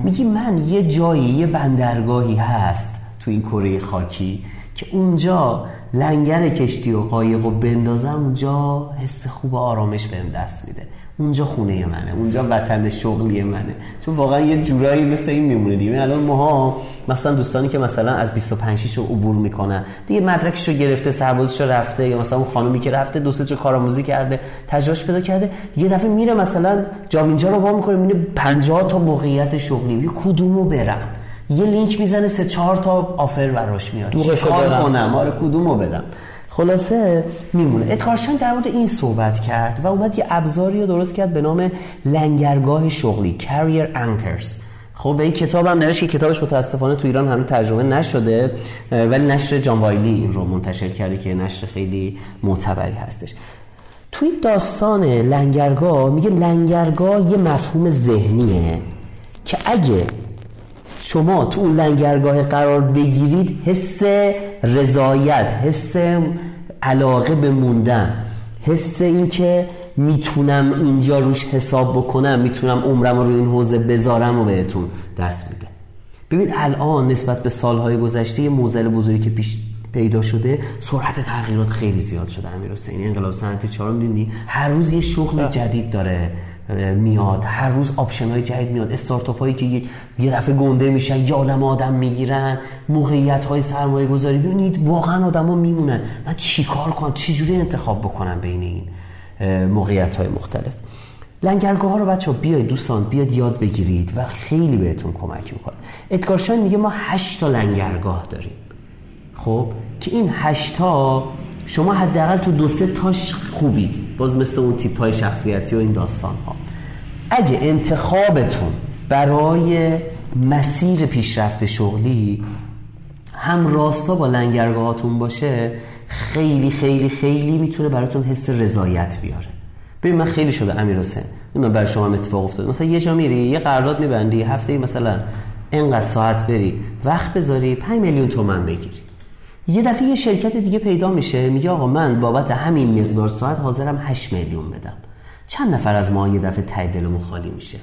میگی من یه جایی یه بندرگاهی هست تو این کره خاکی که اونجا لنگر کشتی و قایق و بندازم اونجا حس خوب آرامش بهم دست میده. اونجا خونه منه اونجا وطن شغلی منه. چون واقعا یه جورایی مثل این میمونه دیگه. الان ماها مثلا دوستانی که مثلا از 25 رو عبور می‌کنن دیگه مدرکش رو گرفته سربازش رو رفته یا مثلا اون خانومی که رفته دو سه کارآموزی کرده تجربه پیدا کرده یه دفعه میره مثلا جا اینجا رو وا می‌کنه می‌بینه 50 تا موقعیت شغلی یه کدومو برم. یه لینک می‌زنه سه چهار تا آفر براش میاد. چیکار کنم؟ آره کدومو بدم خلاصه میمونه. ادکارشان در مورد این صحبت کرد و اومد یه ابزاری رو درست کرد به نام لنگرگاه شغلی Career Anchors. خب به این کتاب هم نوشت که کتابش متاسفانه تو ایران هنوز ترجمه نشده ولی نشر جان وایلی این رو منتشر کرده که نشر خیلی معتبری هستش. توی داستان لنگرگاه میگه لنگرگاه یه مفهوم ذهنیه که اگه شما تو اون لنگرگاه قرار بگیرید حس رضایت حس علاقه به موندن. حس اینکه می‌تونم اینجا روش حساب بکنم می‌تونم عمرم رو این حوزه بذارم و بهتون دست میده ببین الان نسبت به سالهای گذشته یه موزل بزرگی که پیش پیدا شده سرعت تغییرات خیلی زیاد شده. امیر حسینی انقلاب صنعتی 4 می‌دونی؟ هر روز یه شغل جدید داره. میاد. هر روز option های جدید میاد. استارتاپ هایی که یه دفعه گنده میشن یا عالم آدم می‌گیرن موقعیت های سرمایه گذاری ببینید واقعا آدما میمونن. من چیکار کنم؟ چه جوری انتخاب بکنم بین این موقعیت های مختلف؟ لنگرگاه ها رو بچه بیاید دوستان بیاد یاد بگیرید و خیلی بهتون کمک می‌کنه. ادگار شاین میگه ما هشت تا لنگرگاه داریم. خب؟ که این هشتا شما حداقل تو دو سه تاش خوبید. باز مثل اون تیپ های شخصیتی و این داستان ها اگه انتخابتون برای مسیر پیشرفت شغلی هم راستا با لنگرگاهاتون باشه خیلی خیلی خیلی می‌تونه براتون حس رضایت بیاره. ببین من خیلی شده امیر حسین. من برای شما هم اتفاق افتاد مثلا یه جا میری یه قرارداد میبندی هفته مثلا اینقدر ساعت بری وقت بذاری 5 میلیون تومن بگیری. یه دفعه یه شرکت دیگه پیدا میشه میگه آقا من بابت همین مقدار ساعت حاضرم 8 میلیون بدم. چند نفر از ما یه دفعه ته دلمون خالی میشه؟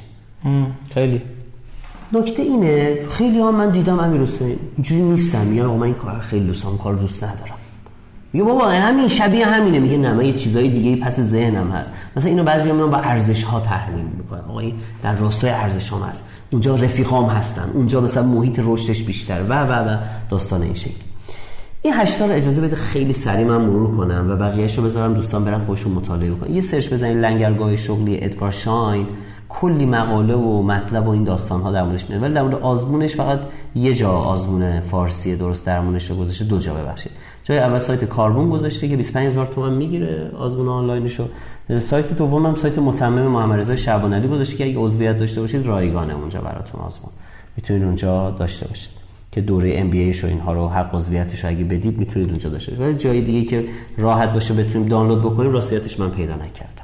خیلی.
نکته اینه خیلی ها من دیدم امیر حسین اینجوری نیستم. میگن آقا من این کار خیلی دوستم کار دوست ندارم. میگه بابا همین شبیه همینه. میگه نه من یه چیزای دیگه پس ذهنم هست. مثلا اینو بعضی میان با ارزش ها تحلیل می‌کنن. آقا در راستای ارزش هست. اونجا رفیقام هستن. اونجا مثلا محیط رشدش بیشتر و و و. داستان این شکل این هشتا رو اجازه بده خیلی سریع من مرور کنم و بقیه‌شو بذارم دوستان برن خودشون مطالعه کنن یه سرچ بزنید لنگرگاه شغلی ادگار شاین. کلی مقاله و مطلب و این داستان ها در موردش میاد ولی در مورد آزمونش فقط یه جا آزمون فارسی درست درمونش رو گذاشته دو جا ببخشید. جای اول سایت کاربون گذاشته که 25000 تومان می‌گیره آزمون آنلاینشو سایت دوم هم سایت متمم محمد رضا شعبان گذاشته که اگه عضویت داشته باشید رایگانه اونجا براتون آزمون. می‌تونید اونجا داشته باشید. که دوره ام بی و اینها رو حق عضویتش رو اگه بدید می‌تونید اونجا داشته باشید. ولی جای دیگه که راحت باشه بتونیم دانلود بکنیم راستیتش من پیدا نکردم.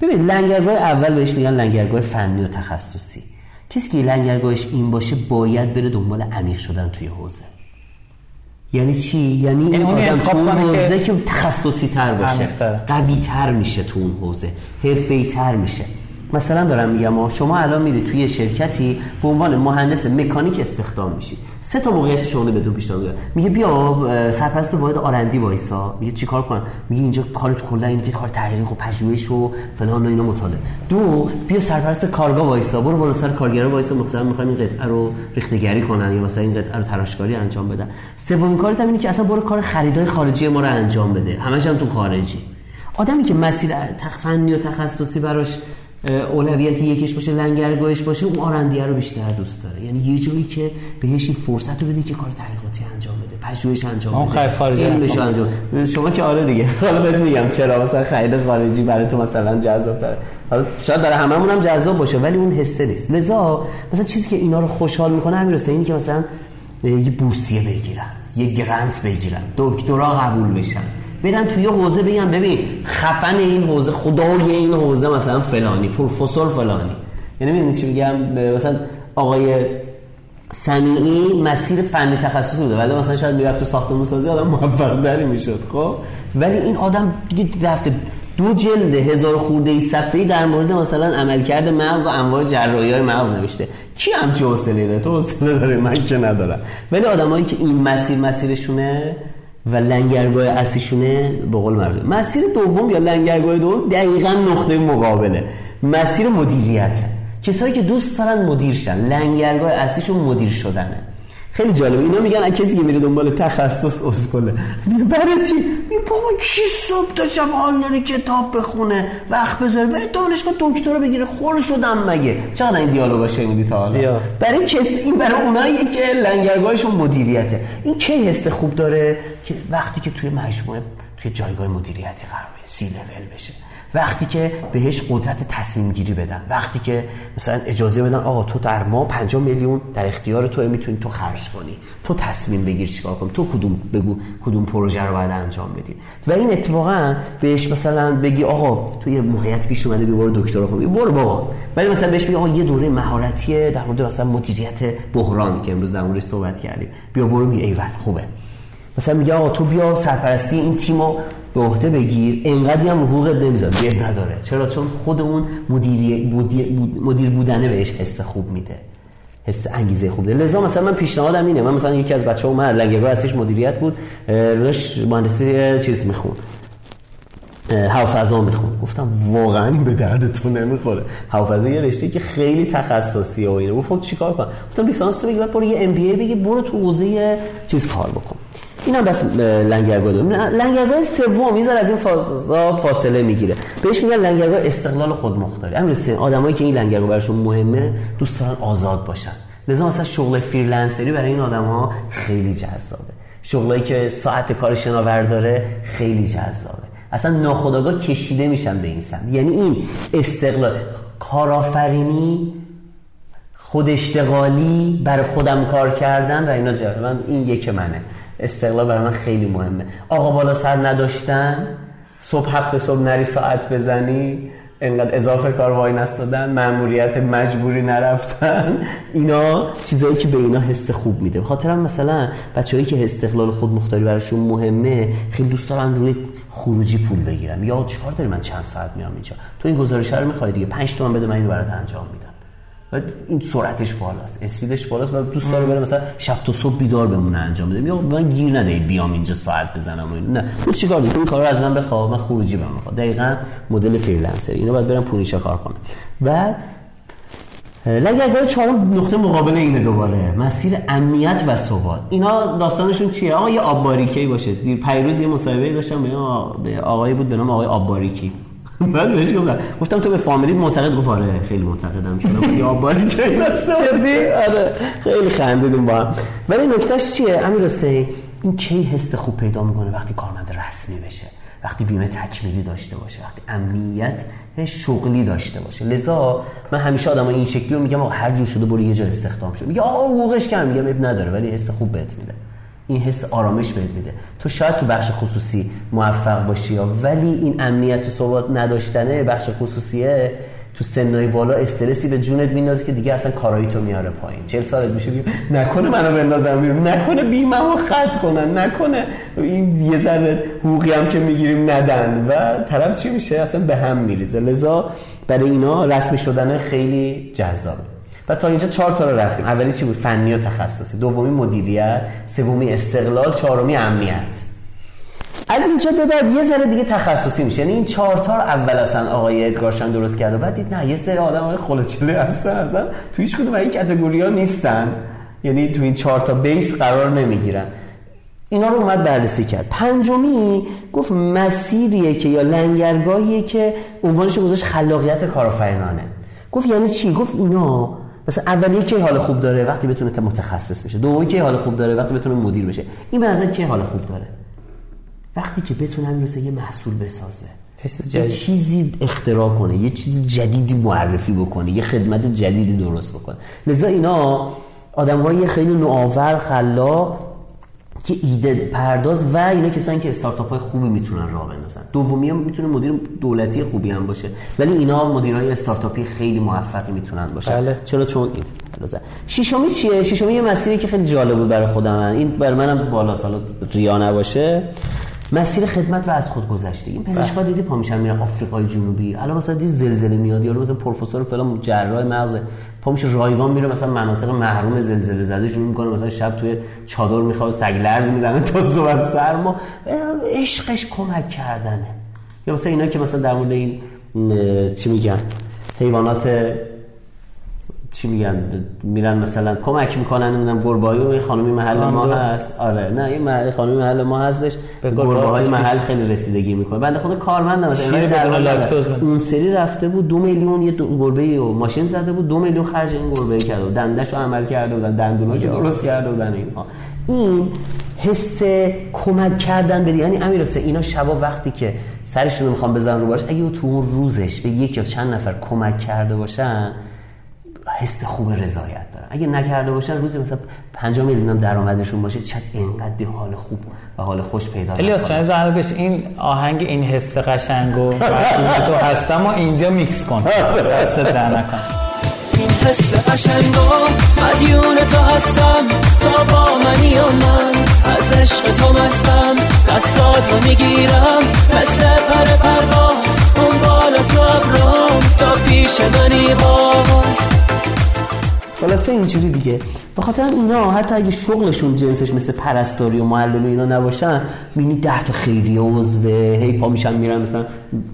ببین لنگرگاه اول بهش میگن لنگرگاه فنی و تخصصی. کسی که لنگرگاهش این باشه باید بره دنبال عمیق شدن توی حوزه. یعنی چی؟ یعنی این آدم تو اون حوزه که تخصصی تر باشه. قوی تر میشه تو اون حوزه. حرفه‌ای تر میشه. مثلا دارم میگم شما الان میرید توی شرکتی به عنوان مهندس مکانیک استخدام میشید سه تا موقعیت شغلی بهتون پیشنهاد میده میگه بیا سرپرست واحد آرندی وایسا. میگه چیکار کنم؟ میگه اینجا کارت کلا اینه که کار تحقیق و پژوهش و فلان و اینا مطالعه. دو بیا سرپرست کارگاه وایسا. برو بالا سر کارگرا وایسا. مثلا می‌خوایم این قطعه رو ریختگری کنن یا مثلا این قطعه رو تراشکاری انجام بدن سومین کارت هم اینه که اصلا برو کار خریدای خارجی ما رو انجام بده. همش هم تو خارجی. آدمی که مسیر فنی و تخصصی براش اولویت یکش باشه لنگرگاهش باشه اون آرندیه رو بیشتر دوست داره. یعنی یه جایی که بهش این فرصت رو بده که کار تحقیقاتی انجام بده پژوهش انجام بده.
خیر خارجی
انجام شما که آره دیگه. حالا بهت میگم چرا مثلا خرید خارجی برای تو مثلا جذاب داره. حالا شاید برای هممون هم جذاب باشه ولی اون حسه نیست. لذا مثلا چیزی که اینا رو خوشحال می‌کنه همین اینی که مثلا یه بورسیه بگیرن یه گرانت بگیرن دکترا قبول بشن. برن توی حوزه بگن ببین خفن این حوزه خدای این حوزه مثلا فلانی پروفسور فلانی. یعنی می‌دونی چی میگم؟ مثلا آقای سمیعی مسیر فنی تخصصی بوده. ولی مثلا شاید می‌رفت تو ساختمون سازی آدم موفق داری می‌شد خب؟ ولی این آدم دیگه رفته دو جلد هزار خورده ای صفحه‌ای در مورد مثلا عملکرد مغز و انواع جراحی های مغز نوشته. کی چه حوصله داره؟ تو حوصله داره من که ندارم. ولی آدمایی که این مسیر مسیرشونه و لنگرگاه اصلیشونه به قول معروف مسیر دوم یا لنگرگاه دوم دقیقا نقطه مقابله. مسیر مدیریته کسایی که دوست دارن مدیر شن. لنگرگاه اصلیشون مدیر شدنه. خیلی جالبه. اینا میگن کسی که میره دنبال تخصص اسکله. برای چی؟ می بابا کی صبح تا شب حال داره کتاب بخونه وقت بذاره؟ بره دانشگاه دکترا بگیره. خور شدم مگه؟ چقدر این دیالوگا شنیدی تا حالا؟ برای کس این برای اونایی که لنگرگاهشون مدیریته. این کی حس خوب داره؟ که وقتی که توی مجموعه توی جایگاه مدیریتی قرار سی لول بشه. وقتی که بهش قدرت تصمیم گیری بدن وقتی که مثلا اجازه بدن آقا تو در ما 5 میلیون در اختیار تو می‌تونی تو خرج کنی. تو تصمیم بگیر چیکار کنی. تو کدوم بگو کدوم پروژه رو باید انجام بدی. و این اتفاقا بهش مثلا بگی آقا تو یه موقعیت پیش اومده برو دکترا خوبی. برو بابا. ولی مثلا بهش بگی آقا یه دوره مهارتیه در مورد مثلا مدیریت بحران که امروز در موردش صحبت کردیم. بیا برو می ایول خوبه. مثلا میگه آقا تو بیا سرپرستی این تیمو به عهده بگیر. انقدری هم حقوقت نمی‌ذاره بیاد نداره. چرا؟ چون خود اون مدیر, مدیر بودنه بهش حس خوب میده. حس انگیزه خوب میده. لذا مثلا من پیشنهادم اینه. من مثلا یکی از بچه‌ها اومد لنگرگاه اصلیش مدیریت بود. روش مهندسی چیز میخون هوافضا میخون گفتم واقعا به درد تو نمی‌خوره. هوافضا یه رشته که خیلی تخصصیه و اینه. گفتم چیکار کنم؟ گفتم لیسانس تو بگیر برو یه ام بی ای بگیر برو تو حوزه چیز کار بکن. اینم بس لنگرگاه دوم لنگرگاه سوم یه از این فازا فاصله می‌گیره. بهش میگن لنگرگاه استقلال خود مختاری همین آدمایی که این لنگرگاه براشون مهمه دوست دارن آزاد باشن. لذا مثلا شغل فریلنسری برای این آدما خیلی جذابه. شغلایی که ساعت کار شناور داره خیلی جذابه. اصلا ناخداگاه کشیده میشن به این سمت. یعنی این استقلال کارآفرینی خود اشتغالی برای خودم کار کردن و اینا من این یک منه. استقلال برای من خیلی مهمه. آقا بالا سر نداشتن صبح هفت صبح نری ساعت بزنی انقدر اضافه کار وای نستادن مأموریت مجبوری نرفتن. اینا چیزایی که به اینا حس خوب میده. خاطرم مثلا بچه‌ای که استقلال خود مختاری براشون مهمه خیلی دوست دارن روی خروجی پول بگیرم یا چیکار داری من چند ساعت میام اینجا؟ تو این گزارش رو می‌خوای دیگه؟ 5 تومن بده من اینو برات انجام میدم. و این سرعتش بالاست اسپیدش بالاست و دوست داره بره مثلا شب تا صبح بیدار بمونه انجام بده. یا من گیر نده بیام اینجا ساعت بزنم و نه. تو چیکار داری این کارو از من بخواه من خروجی بهم می‌خواد دقیقاً مدل freelancer. اینو باید برم پونیشا کار کنم و لنگرگاه چهارم نقطه مقابل اینه دوباره. مسیر امنیت و ثبات. اینا داستانشون چیه؟ آقا یه آب باریکی باشه. پریروز یه مصاحبه داشتم به آقای بود به نام آقای آب باریکی بعد بهش گفتم گفتم تو به فامیلیت معتقد گفت آره خیلی معتقدم که یا باریکه داشته آره خیلی خندیدیم با هم. ولی نکتهش چیه؟ امیر حسین این کی حس خوب پیدا می‌کنه وقتی کارمند رسمی بشه؟ وقتی بیمه تکمیلی داشته باشه وقتی امنیت شغلی داشته باشه. لذا من همیشه آدم این شکلی رو میگم آقا هر جور شده برو یه جا استخدام شد میگه آقا حقوقش کم میگم اب نداره ولی حس خوب بهت میده. این حس آرامش بهت میده. تو شاید تو بخش خصوصی موفق باشی ولی این امنیت و ثبات نداشتنه بخش خصوصیه. تو سنای بالا استرسی به جونت میندازه که دیگه اصلا کارایی تو میاره پایین. 40 سالت میشه بگی نکنه منو بندازم بیرون. نکنه بیممو خط کنن. نکنه این یه ذره حقوقی هم که می‌گیریم ندن. و طرف چی میشه؟ اصلا به هم میریزه. لذا برای اینا رسمی شدن خیلی جذابه. پس تا اینجا چهار تا رو رفتیم. اولی چی بود؟ فنی و تخصصی. دومی مدیریت. سومی استقلال. چهارمی امنیت. از اینجا به بعد یه ذره دیگه تخصصی میشه. یعنی این چهار تا اول اصلا آقای ادگارشان درست کرد و بعد دید نه یه سری آدم های خلوچله هستن اصلا. تو هیچ کدوم این کاتگوری ها نیستن. یعنی تو این چهار تا بیس قرار نمی‌گیرن. اینا رو اومد بررسی کرد. پنجمی گفت مسیریه که یا لنگرگاهیه که عنوانش گذاشت خلاقیت کارآفرینانه. گفت یعنی چی؟ گفت اینا مثلا اولیه که حال خوب داره وقتی بتونه متخصص بشه؟ دومی که حال خوب داره وقتی بتونه مدیر بشه؟ این به که حال خوب داره؟ وقتی که بتونه یه محصول بسازه یه چیزی اختراع کنه یه چیزی جدیدی معرفی بکنه یه خدمت جدیدی درست بکنه. لذا اینا آدم‌های خیلی نوآور خلاق که ایده پرداز و اینا کسانی که استارتاپ های خوبی می‌تونن راه بندازن. دومی هم می‌تونه مدیر دولتی خوبی هم باشه. ولی اینا مدیرای استارتاپی خیلی موفقی می‌تونن باشن بله. چرا؟ چون این. ششمی چیه؟ ششمی یه مسیری که خیلی جالب بود برای خودم. این برای منم بالا سالا ریا نباشه. مسیر خدمت و از خود گذشته. این پزشکا بله. دیدی پا میشن میرن آفریقای جنوبی. الان مثلا دیدی زلزله میاد یا مثلا پروفسور فلان جراح مغز پا میشه رایگان میره مثلا مناطق محروم زلزله زده شروع می‌کنه. مثلا شب توی چادر می‌خواد سگ لرز می‌زنه تا صبح از سرما عشقش کمک کردنه. یا مثلا اینا که مثلا در مورد این چی میگن؟ حیوانات چی میگن؟ میرن مثلا کمک می‌کنن نمی‌دونم گربه‌ای و خانمی محل ما هست. آره نه این محل خانمی محل ما هستش. به گربه محل خیلی رسیدگی می‌کنه. بنده خود کارمند مثلا اون سری رفته بود دو میلیون یه گربه و ماشین زده بود دو میلیون خرج این گربه کرده و دندشو عمل کرده بودن دندوناشو درست کرده بودن اینها. این حس کمک کردن به یعنی امیر اینا شبا وقتی که سرشون رو می‌خوام بزنن رو باش اگه تو اون روزش به یک یا چند نفر کمک کرده باشن حس خوب رضایت دارن. اگه نکرده باشن روزی مثلا 5 میلیون هم درآمدشون باشه چقدر اینقدر حال خوب و حال خوش پیدا
الیاس چند زحمت این آهنگ این حس قشنگ و تو هستم و اینجا میکس کن. دست در نکن
این حس قشنگ و مدیون تو هستم. تا با منی و من از عشق تو مستم. دستاتو می‌گیرم مثل پر پرواز. اون بالا تو ابرام تا پیش منی باز.
خلاصه اینجوری دیگه. به خاطر اینا حتی اگه شغلشون جنسش مثل پرستاری و معلم اینا نباشن می‌بینی ده تا خیریه عضو هی پا میشن میرن مثلا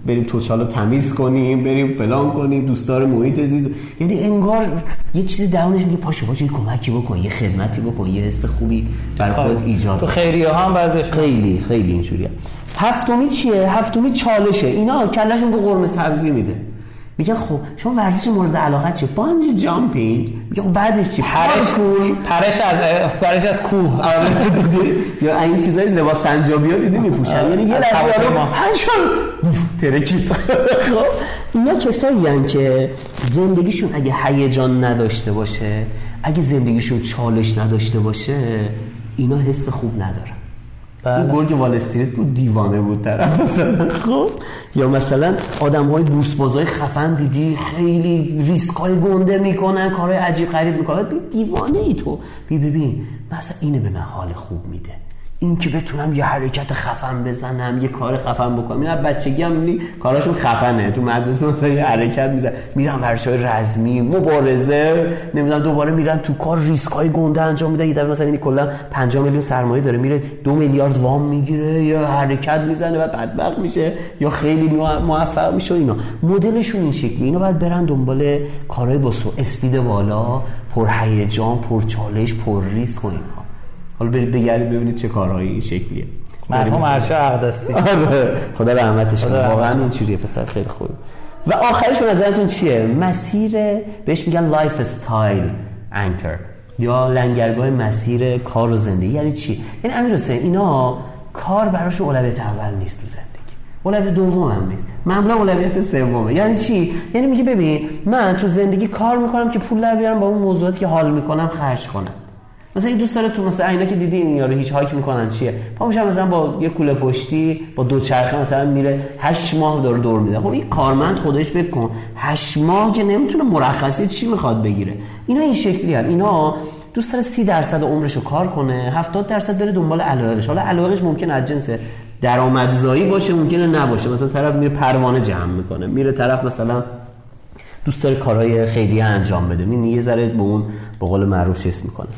بریم توچالو تمیز کنیم بریم فلان کنیم دوستدار محیط زیست. یعنی انگار یه چیزی درونش میگه پاشو پاشو کمکی بکن یه خدمتی بکن یه حس خوبی برای خودت خب، ایجاد
تو خیریه هم بعضیش
خیلی خیلی اینجوریه. هفتمی چیه؟ هفتمی چالشه. اینا کلشون به قرمه سبزی میده. میگن خب شما ورزش مورد علاقه چیه بانجی جامپینگ. میگه خب بعدش چی؟
پرش پرش از پرش از کوه.
آره، یا این چیزای لباس سنجابی ها دیدی میپوشن. یعنی یه لحظه یارو هنشون ترکید خب اینا کسایی که زندگیشون اگه هیجان نداشته باشه اگه زندگیشون چالش نداشته باشه اینا حس خوب ندارن.
بله.
این گرگ وال استریت بود دیوانه بود طرف. مثلا خب. یا مثلا آدم های بورس بازای خفن دیدی خیلی ریسک های گنده می‌کنن کارهای عجیب غریب می‌کنن. بی دیوانه ای تو. بی ببین مثلا اینه به من حال خوب میده. این که بتونم یه حرکت خفن بزنم یه کار خفن بکنم. اینا بچگی هم می‌بینی کاراشون خفنه. تو مدرسه مثلا یه حرکت میزن میرن ورش های رزمی مبارزه نمی‌دونم دوباره میرن تو کار ریسک های گنده انجام میده. یه دفعه مثلا این کلا 5 میلیون سرمایه داره. میره دو میلیارد وام می‌گیره یا حرکت می‌زنه و بدبخت میشه یا خیلی موفق میشه اینا. مدلشون این شکلی اینا باید برن دنبال کارهای با speed بالا پر هیجان پر چالش پر ریسک و حالا برید بگردید ببینید چه کارهایی این شکلیه.
مرحوم ارشا اقدسی
آره. خدا رحمتش کنه. واقعا اینجوریه پسر خیلی خوب و آخرش به نظرتون چیه؟ مسیر بهش میگن lifestyle anchor یا لنگرگاه مسیر کار و زندگی. یعنی چی؟ یعنی امیر حسین اینا کار براش اولویت اول نیست تو زندگی. اولویت دوم هم نیست. معمولا اولویت سومه. یعنی چی؟ یعنی میگه ببین من تو زندگی کار می‌کنم که پول در بیارم با اون موضوعاتی که حال می‌کنم خرج کنم. مثلا این دوست داره تو مثلا اینا که دیدی این یارو هیچ هاک می‌کنن چیه؟ پا میشن مثلا با یه کوله پشتی با دو چرخه مثلا میره 8 ماه دور دور می‌زنه. خب این کارمند خودش فکر کن 8 ماه که نمی‌تونه مرخصی چی می‌خواد بگیره. اینا این شکلی هست اینا دوست داره 30 درصد عمرشو کار کنه 70 درصد بره دنبال علایقش. حالا علایقش ممکن از جنس درآمدزایی باشه ممکنه نباشه. مثلا طرف میره پروانه جمع می‌کنه. میره طرف مثلا دوست داره کارهای خیریه انجام بده. این یه ذره به اون به قول معروف چیز می‌کنه.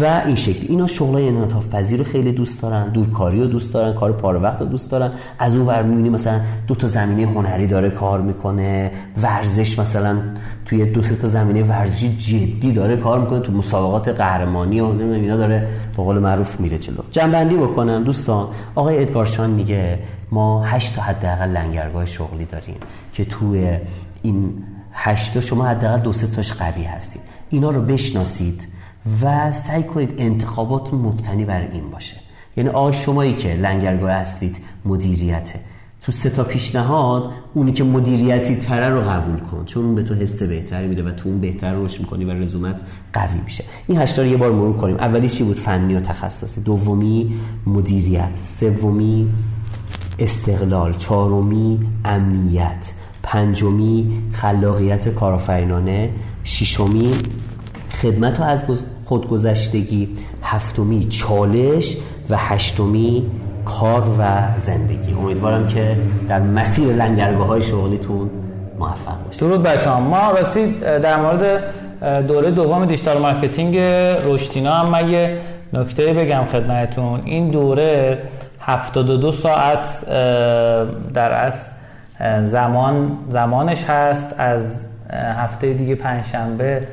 و این شکلی اینا شغلای انعطاف پذیر رو خیلی دوست دارن دورکاری رو دوست دارن کار پاره وقت رو دوست دارن. از اون ور می‌بینی مثلا دو تا زمینه هنری داره کار می‌کنه ورزش مثلا توی دو سه تا زمینه ورزشی جدی داره کار می‌کنه تو مسابقات قهرمانی و نمی‌دونم اینا داره به قول معروف میره جلو. جنبندی بکنم دوستان. آقای ادگارشان میگه ما 8 تا حداقل لنگرگاه شغلی داریم که توی این 8 تا شما حداقل دو سه تاش قوی هستید. اینا رو بشناسید. و سعی کنید انتخابات مبتنی بر این باشه. یعنی آقا شمایی که لنگرگاه هستید مدیریته تو سه تا پیشنهاد اونی که مدیریتی تره رو قبول کن چون به تو حس بهتری میده و تو اون بهتر روش می‌کنی و رزومت قوی میشه. این هشتا رو یه بار مرور کنیم. اولی چی بود؟ فنی و تخصصی. دومی مدیریت. سومی استقلال. چهارمی امنیت. پنجمی خلاقیت کارآفرینانه. ششمی خدمت و از خودگذشتگی هفتمی چالش و هشتمی کار و زندگی. امیدوارم که در مسیر لنگرگاه های شغلیتون موفق باشید.
درود بر شما. ما راستی در مورد دوره دوم digital marketing رشدینا هم من یه نکته بگم خدمتتون. این دوره 72 ساعت در از زمان زمانش هست. از هفته دیگه پنجشنبه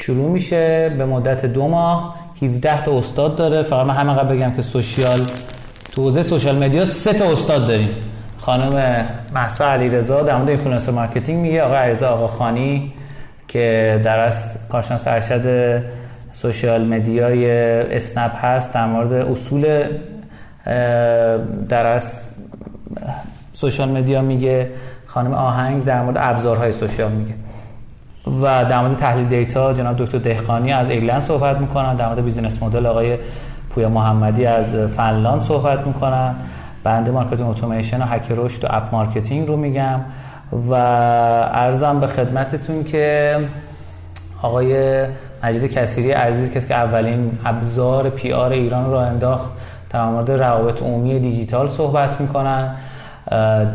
شروع میشه. به مدت دو ماه. 17 تا استاد داره. فقط من همه بگم که social تو حوزه social media سه تا استاد داریم. خانم محسا علیرضا در مورد influencer marketing میگه. آقای علیرضا آقا خانی که در واقع کارشناس ارشد social media ی اسنپ هست در مورد اصول در واقع social media میگه. خانم آهنگ در مورد ابزارهای social میگه. و در مورد تحلیل data جناب دکتر دهقانی از ایرلند صحبت می‌کنن. در مورد business model آقای پویا محمدی از فنلاند صحبت می‌کنن. بنده marketing اتوماسیون و هک رشد و app marketing رو میگم. و عرضم به خدمتتون که آقای مجید کسیری عزیز کسی که اولین ابزار PR ایران رو انداخت در مورد روابط عمومی دیجیتال صحبت می‌کنن.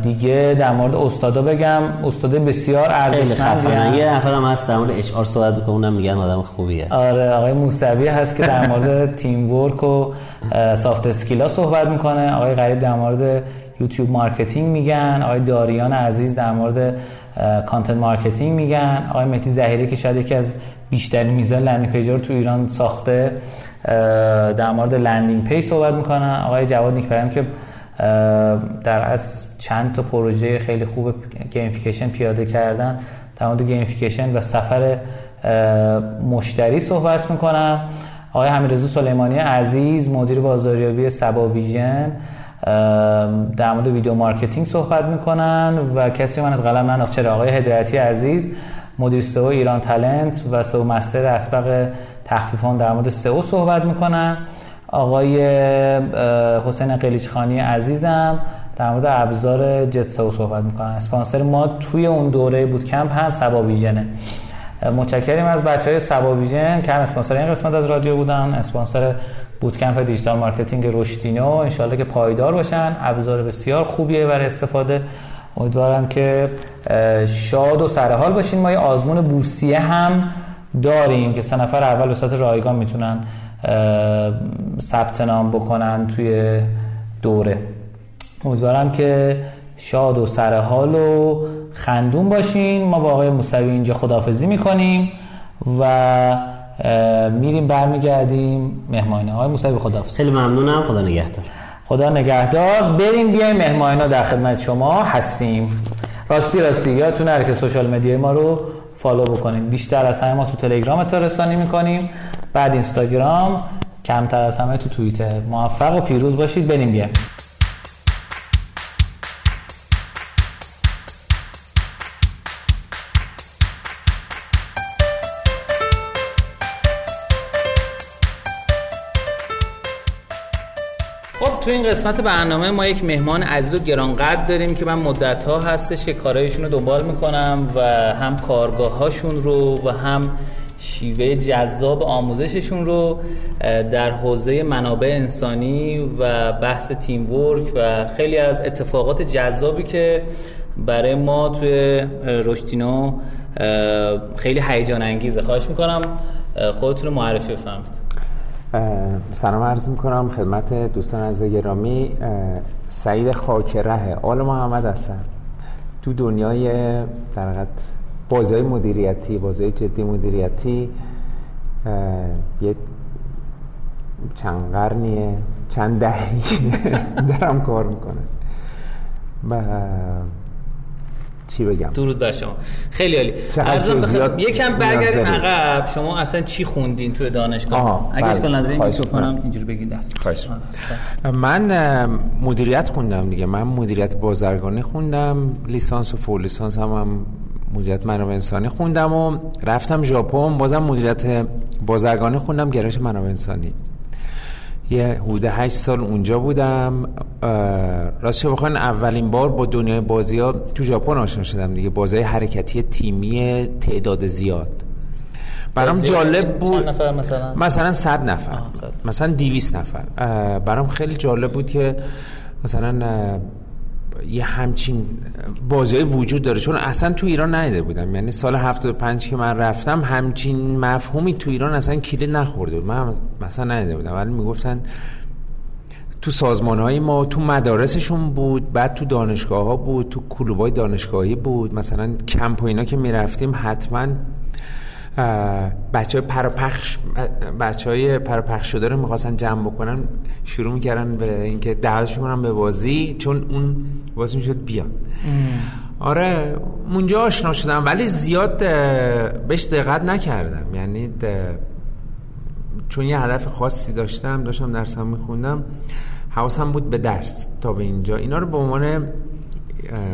دیگه در مورد استادا بگم. استاد بسیار ارزشمند
یه نفر هم هست در مورد HR صحبت کنه اونم میگن آدم خوبیه.
آره آقای موسوی هست که در مورد teamwork و soft skill ا صحبت می‌کنه. آقای غریب در مورد YouTube marketing میگن. آقای داریان عزیز در مورد content marketing میگن. آقای مهدی زهیری که شاید یکی از بیشترین میزان landing page رو تو ایران ساخته در مورد landing page صحبت می‌کنن آقای جواد نیکپریم که در واقع چند تا پروژه خیلی خوب gamification پیاده کردن. در مورد gamification و سفر مشتری صحبت می‌کنم. آقای حمیدرضا سلیمانی عزیز مدیر بازاریابی صبا ویژن. در مورد video marketing صحبت می‌کنن و کسی من از قلم ننداختم چرا؟ آقای هدایتی عزیز مدیر SEO ایران تالنت و SEO master اسبق تخفیفان در مورد SEO صحبت می‌کنن. آقای حسین قلیچخانی عزیزم در مورد ابزار جت سئو صحبت می‌کنن. اسپانسر ما توی اون دوره boot camp هم صبا ویژنه متشکریم از بچه های صبا ویژن که هم اسپانسر این قسمت از رادیو بودن. اسپانسر boot camp digital marketing رشدینو. انشالله که پایدار باشن. ابزار بسیار خوبیه برای استفاده. امیدوارم که شاد و سرحال باشین. ما یه آزمون بورسیه هم داریم که سه نفر اول به رایگان می‌تونن ثبت نام بکنن توی دوره. امیدوارم که شاد و سرحال و خندون باشین. ما با آقای موسوی اینجا خدافظی می‌کنیم و میریم برمیگردیم. مهمانه. آقای موسوی خدافظ
خیلی ممنونم. خدا نگهدار.
خدا نگهدار. بریم بیایم مهمانه در خدمت شما هستیم. راستی راستی یادتون نره که social media ی ما رو follow بکنید بیشتر از همه ما تو تلگرام اطلاع رسانی می‌کنیم. بعد اینستاگرام کمتر از همه تو توییتر. موفق و پیروز باشید. بریم بیایم. تو این قسمت برنامه ما یک مهمان عزیز و گرانقدر داریم که من مدت ها هستش که کارهایشون رو دنبال می‌کنم و هم کارگاه هاشون رو و هم شیوه جذاب آموزششون رو در حوزه منابع انسانی و بحث تیم ورک و خیلی از اتفاقات جذابی که برای ما توی رشتینو خیلی هیجان انگیزه خواهش می‌کنم خودتون رو معرفی بفرمایید.
سلام عرض می‌کنم خدمت دوستان از گرامی. سعید خاکره آل محمد هستم. تو دنیای در بازی مدیریتی بازی جدی مدیریتی یه چند قرنیه چند دهی دارم کار می‌کنم. چی بگم؟
درود بر شما. خیلی عالی. بخ... یکم برگردیم عقب. شما اصلا چی خوندین توی دانشگاه؟ اگه اشکال بله. نداره میکروفونم اینجوری بگید دست.
خواهش من مدیریت خوندم دیگه. من مدیریت بازرگانی خوندم. لیسانس و فول لیسانس هم, هم مدیریت منابع انسانی خوندم و رفتم ژاپن بازم مدیریت بازرگانی خوندم گرایش منابع انسانی. یه حدود هشت سال اونجا بودم. راستش بخواین اولین بار با دنیای بازی ها تو ژاپن آشنا شدم دیگه. بازی حرکتی تیمی تعداد زیاد. برام جالب بود.
نفر مثلا؟
مثلا 100 نفر. مثلا 200 نفر. برام خیلی جالب بود که مثلا یه همچین بازی وجود داره. چون اصلا تو ایران نیده بودم. یعنی سال 75 که من رفتم همچین مفهومی تو ایران اصلا کلید نخورده بود. من مثلا نیده بودم. ولی می‌گفتن تو سازمان های ما تو مدارسشون بود بعد تو دانشگاه ها بود تو کلوبای دانشگاهی بود. مثلا کمپ و اینا که می‌رفتیم حتما بچه های پرپخش بچه های پرپخش شده رو می‌خواستن جمع بکنن شروع می‌کردن به اینکه دردش کنن به بازی چون اون بازی می‌شد بیا آره اونجا آشنا شدم ولی زیاد بهش دقت نکردم. یعنی چون یه هدف خاصی داشتم داشتم درسم میخوندم حواسم بود به درس تا به اینجا. اینا رو به عنوان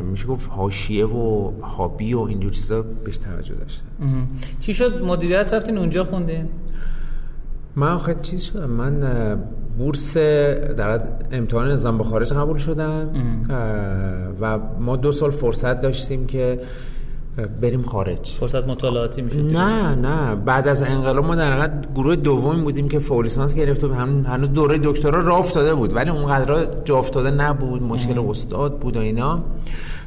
میشه گفت حاشیه و هابی و اینجور چیزا بهش توجه داشتم.
چی شد؟ مدیریت رفتین اونجا خوندین؟
من آخه چیز شدم من بورس در امتحان نظام به خارج قبول شدم. و ما دو سال فرصت داشتیم که بریم خارج.
فرصت مطالعاتی میشه
نه نه. بعد از انقلاب ما در حقیقت گروه دوم بودیم که فولیسانس گرفت و هم هنوز دوره دکترا راه افتاده بود. ولی اونقدر جا افتاده نبود. مشکل استاد بود و اینا.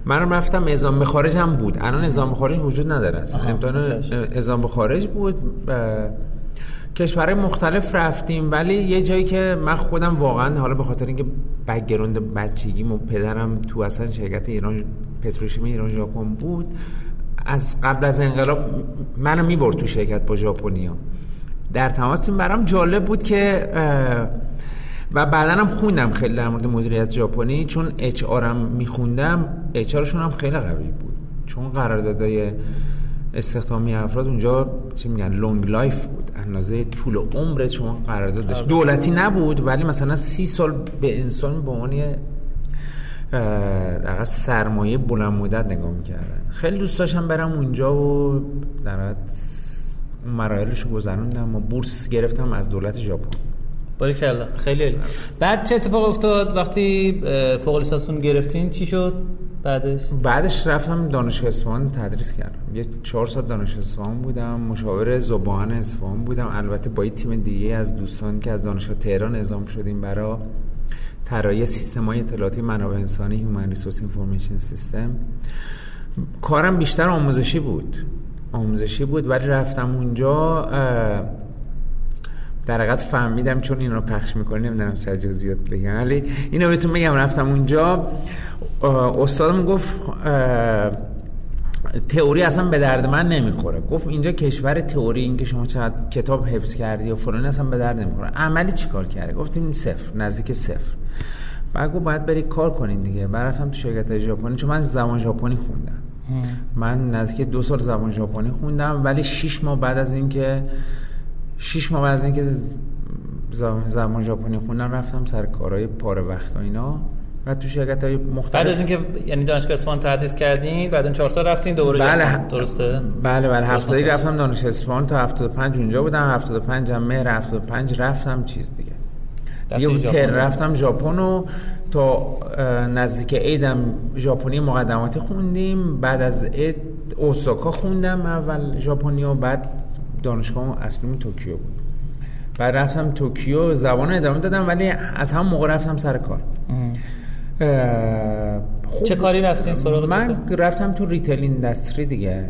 من رفتم اعزام به خارج هم بود. الان اعزام به خارج وجود نداره اصلا. امتحان اعزام به خارج بود کشورهای مختلف رفتیم. ولی یه جایی که من خودم واقعا حالا به خاطر اینکه background بچگیم و پدرم تو اصلا شرکت ایران پتروشیمی ایران ژاپن بود از قبل از انقلاب منو می‌برد تو شرکت با ژاپنیا. در تماس برام جالب بود که و بعدا هم خوندم خیلی در مورد مدیریت ژاپنی چون HR م میخوندم HR هم خیلی قوی بود. چون قراردادهای استخدامی افراد اونجا چی میگن long life بود. اندازه طول عمر شما قرارداد داشت. دولتی نبود ولی مثلا سی سال به انسان به عنوان در سرمایه بلند مدت نگاه می‌کردن. خیلی دوست داشتم برم اونجا و در مراحلش رو گذروندم و بورس گرفتم از دولت ژاپن.
باریکلا خیلی عالی. بعد چه اتفاق افتاد؟ وقتی فوق لیسانستون گرفتین چی شد بعدش؟
بعدش رفتم دانشگاه اصفهان تدریس کردم. یه چهار سال دانشگاه اصفهان بودم مشاور زبان اصفهان بودم. البته با یه تیم دیگه از دوستان که از دانشگاه تهران اعزام شدیم برای طراحی سیستم های اطلاعاتی منابع انسانی Human Resource Information System. کارم بیشتر آموزشی بود. آموزشی بود ولی رفتم اونجا در حقیقت فهمیدم چون این رو پخش می‌کنی نمی‌دونم چه جزئیات بگم. ولی اینو بهتون بگم رفتم اونجا استادم گفت تئوری اصلا به درد من نمی‌خوره. گفت اینجا کشور تئوری این که شما چقدر کتاب حفظ کردی و فلان اصلا به درد نمی‌خوره. عملی چیکار کردی گفتیم صفر نزدیک صفر. بعد گفت باید بری کار کنین دیگه. بعد رفتم تو شرکت ژاپنی چون من زبان ژاپنی خوندم. من نزدیک دو سال زبان ژاپنی خوندم ولی شش ماه بعد از اینکه شش ماه بعد از اینکه زبان ژاپنی خوندم رفتم سر کارهای پاره وقت و اینا. و تو شرکت های مختلف.
بعد از اینکه یعنی دانشگاه اصفهان تدریس کردین بعد اون چهار سال رفتین دوباره
بله
درسته؟
بله بله.
متوجه.
رفتم دانشگاه اصفهان تا 75 اونجا بودم 75 هم مهر 75 رفتم چیز دیگه.
ژاپن.
تر رفتم ژاپن و تا نزدیک عیدم ژاپنی مقدماتی خوندیم. بعد از عید اوساکا خوندم اول ژاپنی و بعد دانشگاه اصلیم توکیو بود. بعد رفتم توکیو زبان ادامه دادم ولی از هم موقع رفتم سر کار. خوب
چه کاری رفتین سراغ
من رفتم تو retail industry دیگه.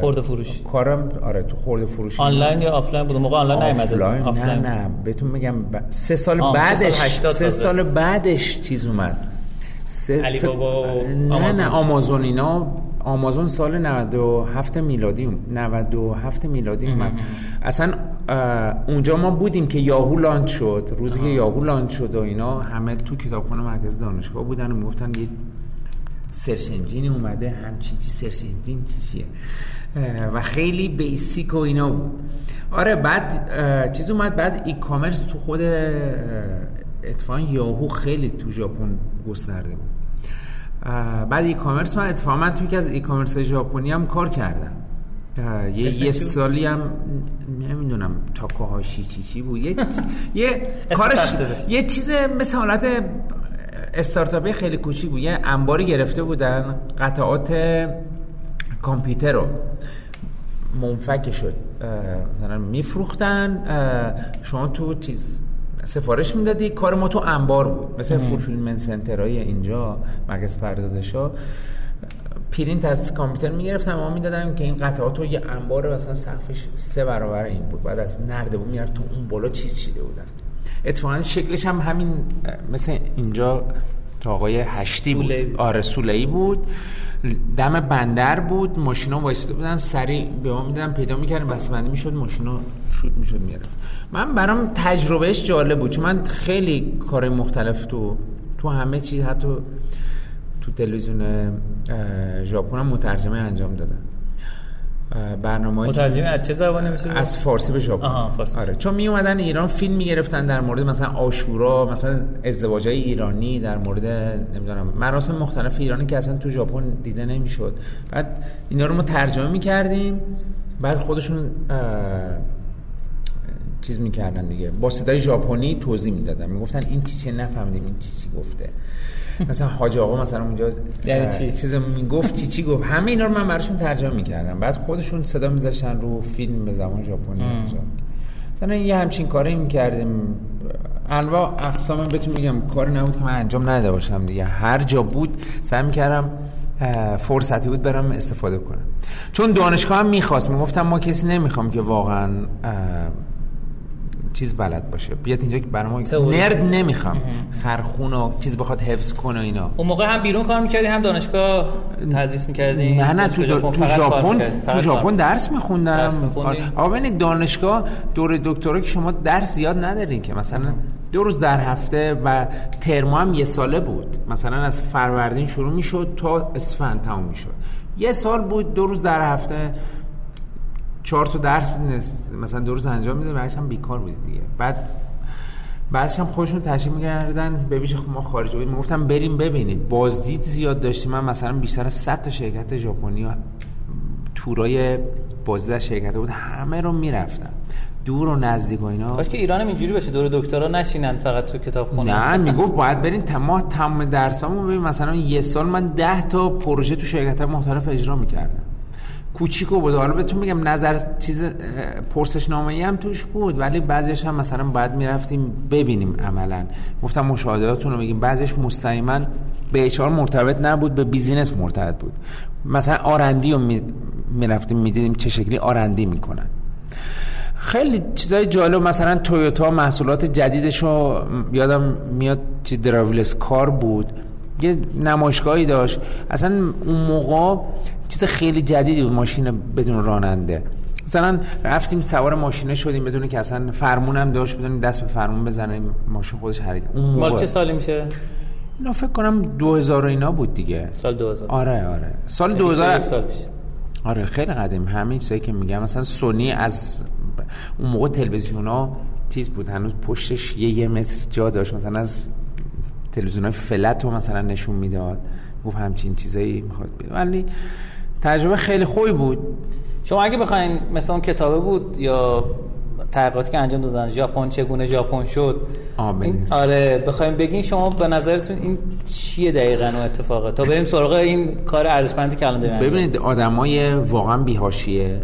خورده فروشی
کارم آره تو خورده فروشی
آنلاین یا آفلاین بود؟ موقع آنلاین نیومده
آفلاین؟ نه نه بهتون میگم ب... سه سال
آه، سه سال
بعدش سه. سال بعدش چیز اومد. سه
علی بابا و
نه
آمازون.
نه آمازون اینا آمازون سال 97 میلادی اوم- 97 میلادی اومد. اصلا اونجا ما بودیم که یاهو launch شد. روزی که یاهو launch شد و اینا همه تو کتابخونه مرکز دانشگاه بودن و می‌گفتن یه search engine ی اومده همچی چی search engine چی چیه؟ و خیلی بیسیک و اینا بود. آره بعد چیز اومد بعد ای کامرس تو خود اتفاقا یاهو خیلی تو ژاپن گسترده بود. بعد ای کامرس من اتفاقا من توی یکی از ای کامرس ژاپنی هم کار کردم. یه, یه؟ سالی هم نمی‌دونم تاکاهاشی چی چی بود. یه یه کارش. یه چیز مثل حالت استارتاپی خیلی کوچیک بود. یه انباری گرفته بودن قطعات کامپیوتر رو. منفک شد. مثلا میفروختن. شما تو چیز سفارش می‌دادی؟ کار ما تو انبار بود. مثل فولفیلمنت سنترهای اینجا مرکز پردازش ها پرینت از کامپیوتر می‌گرفتم. ما می‌دادم که این قطعات رو یه انبار مثلا سقفش سه برابر این بود. بعد از نرده بود میرد تو اون بالا چیز چیده بودن. اتفاقا شکلش هم همین مثل اینجا آقای هشتی بود. آره سوله‌ای بود. دم بندر بود. ماشینا وایساده بودن سریع به ما می‌دادن پیدا می‌کردن بسته‌بندی می‌شد ماشینا شوت می‌شد میره من برام تجربهش جالب بود چون من خیلی کار مختلف تو تو همه چیز حتی تو تلویزیون ژاپن هم مترجمه انجام دادم. برنامه
مترجم از چه زبانی میشه
از فارسی به ژاپن. آره چون می اومدن ایران فیلم می‌گرفتن در مورد مثلا آشورا مثلا ازدواج های ایرانی در مورد نمی‌دونم مراسم مختلف ایرانی که اصلا تو ژاپن دیده نمی‌شد. بعد اینا رو ما ترجمه می‌کردیم بعد خودشون چیز می‌کردن دیگه. با صدای ژاپنی توضیح می‌دادن. می‌گفتن این چی چه نفهمیدیم این چی چی گفته. مثلا حاج آقا مثلا اونجا
یعنی چی؟
چیز می‌گفت چی چی گفت. همه اینا رو من براشون ترجمه می‌کردم. بعد خودشون صدا میذاشتن رو فیلم به زبان ژاپنی. مثلا یه همچین کاری می‌کردیم. انواع اقسام بهتون میگم کاری نبود که من انجام نداده باشم دیگه. هر جا بود سعی می‌کردم فرصتی بود برم استفاده کنم. چون دانشگاه هم می‌خواست. می‌گفتم ما کسی نمی‌خوام که واقعا چیز بلد باشه. بیاد اینجا که برای ما. نرد نمی‌خوام. خرخون و چیز بخواد حفظ کنه اینا.
اون موقع هم بیرون کار می‌کردی هم دانشگاه تدریس می‌کردی؟
نه نه تو, تو ژاپن تو ژاپن درس میخوندم.
درس می‌خوندی؟
آقا ببینید دانشگاه دور دکترا که شما درس زیاد ندارین که. مثلا دو روز در هفته و ترم هم یه ساله بود. مثلا از فروردین شروع می‌شد تا اسفند تموم می‌شد. یه سال بود دو روز در هفته. چهار تا درس مثلا دو روز انجام میده بعدش هم بیکار بودی دیگه. بعد بعدش هم خودشون تشریف می‌کردن به ویژه ما خارج بودیم می‌گفتم بریم ببینید. بازدید زیاد داشتیم. من مثلا بیشتر از 100 تا شرکت ژاپنی تورای بازدید از شرکت بود همه رو می‌رفتم دور و نزدیک و اینا.
کاش که ایران هم اینجوری بشه دور دکترا نشینن فقط تو کتابخونه
نه می‌گفت باید برین تمام تمام درسامو ببین مثلا یه سال من ده تا پروژه تو شرکت مختلف اجرا می‌کردم. کوچیکو بود. حالا بهتون میگم نظر چیز پرسشنامه هم توش بود ولی بعضیش هم مثلا باید می‌رفتیم ببینیم عملا. گفتم مشاهداتون رو بگیم بعضیش مستقیما به اچار مرتبط نبود به بیزینس مرتبط بود. مثلا آرندی رو می‌رفتیم می‌دیدیم چه شکلی آرندی می‌کنن. خیلی چیزای جالب مثلا تویوتا محصولات جدیدش رو یادم میاد چی دراویلس کار بود. یه نمایشگاهی داشت. اصلا اون موقع چیز خیلی جدیدی بود ماشین بدون راننده. مثلا رفتیم سوار ماشینه شدیم بدون که اصلا فرمون هم داشت بدون دست به فرمون بزنیم ماشین خودش حرکت
اون موقع. مال چه سالی میشه؟
اینا فکر کنم 2000 اینا بود دیگه.
سال 2000
آره آره. سال 2000 سال آره خیلی قدیم. همین چیزایی که میگم مثلا سونی از اون موقع تلویزیون ها چیز بود. هنوز پشتش یه یه متر جا داشت. مثلا از تلویزیون های فلت رو مثلا نشون می‌داد. گفت همچین چیزایی می‌خواد ولی تجربه خیلی خوبی بود.
شما اگه بخواین مثلا کتابه بود یا تحقیقاتی که انجام دادن ژاپن چگونه ژاپن شد؟ این آره بخوایم بگین شما به نظرتون این چیه دقیقا و اتفاقه؟ تا بریم سراغ این کار ارزشمندی که الان داریم
ببینید آدمای واقعا بیهاشیه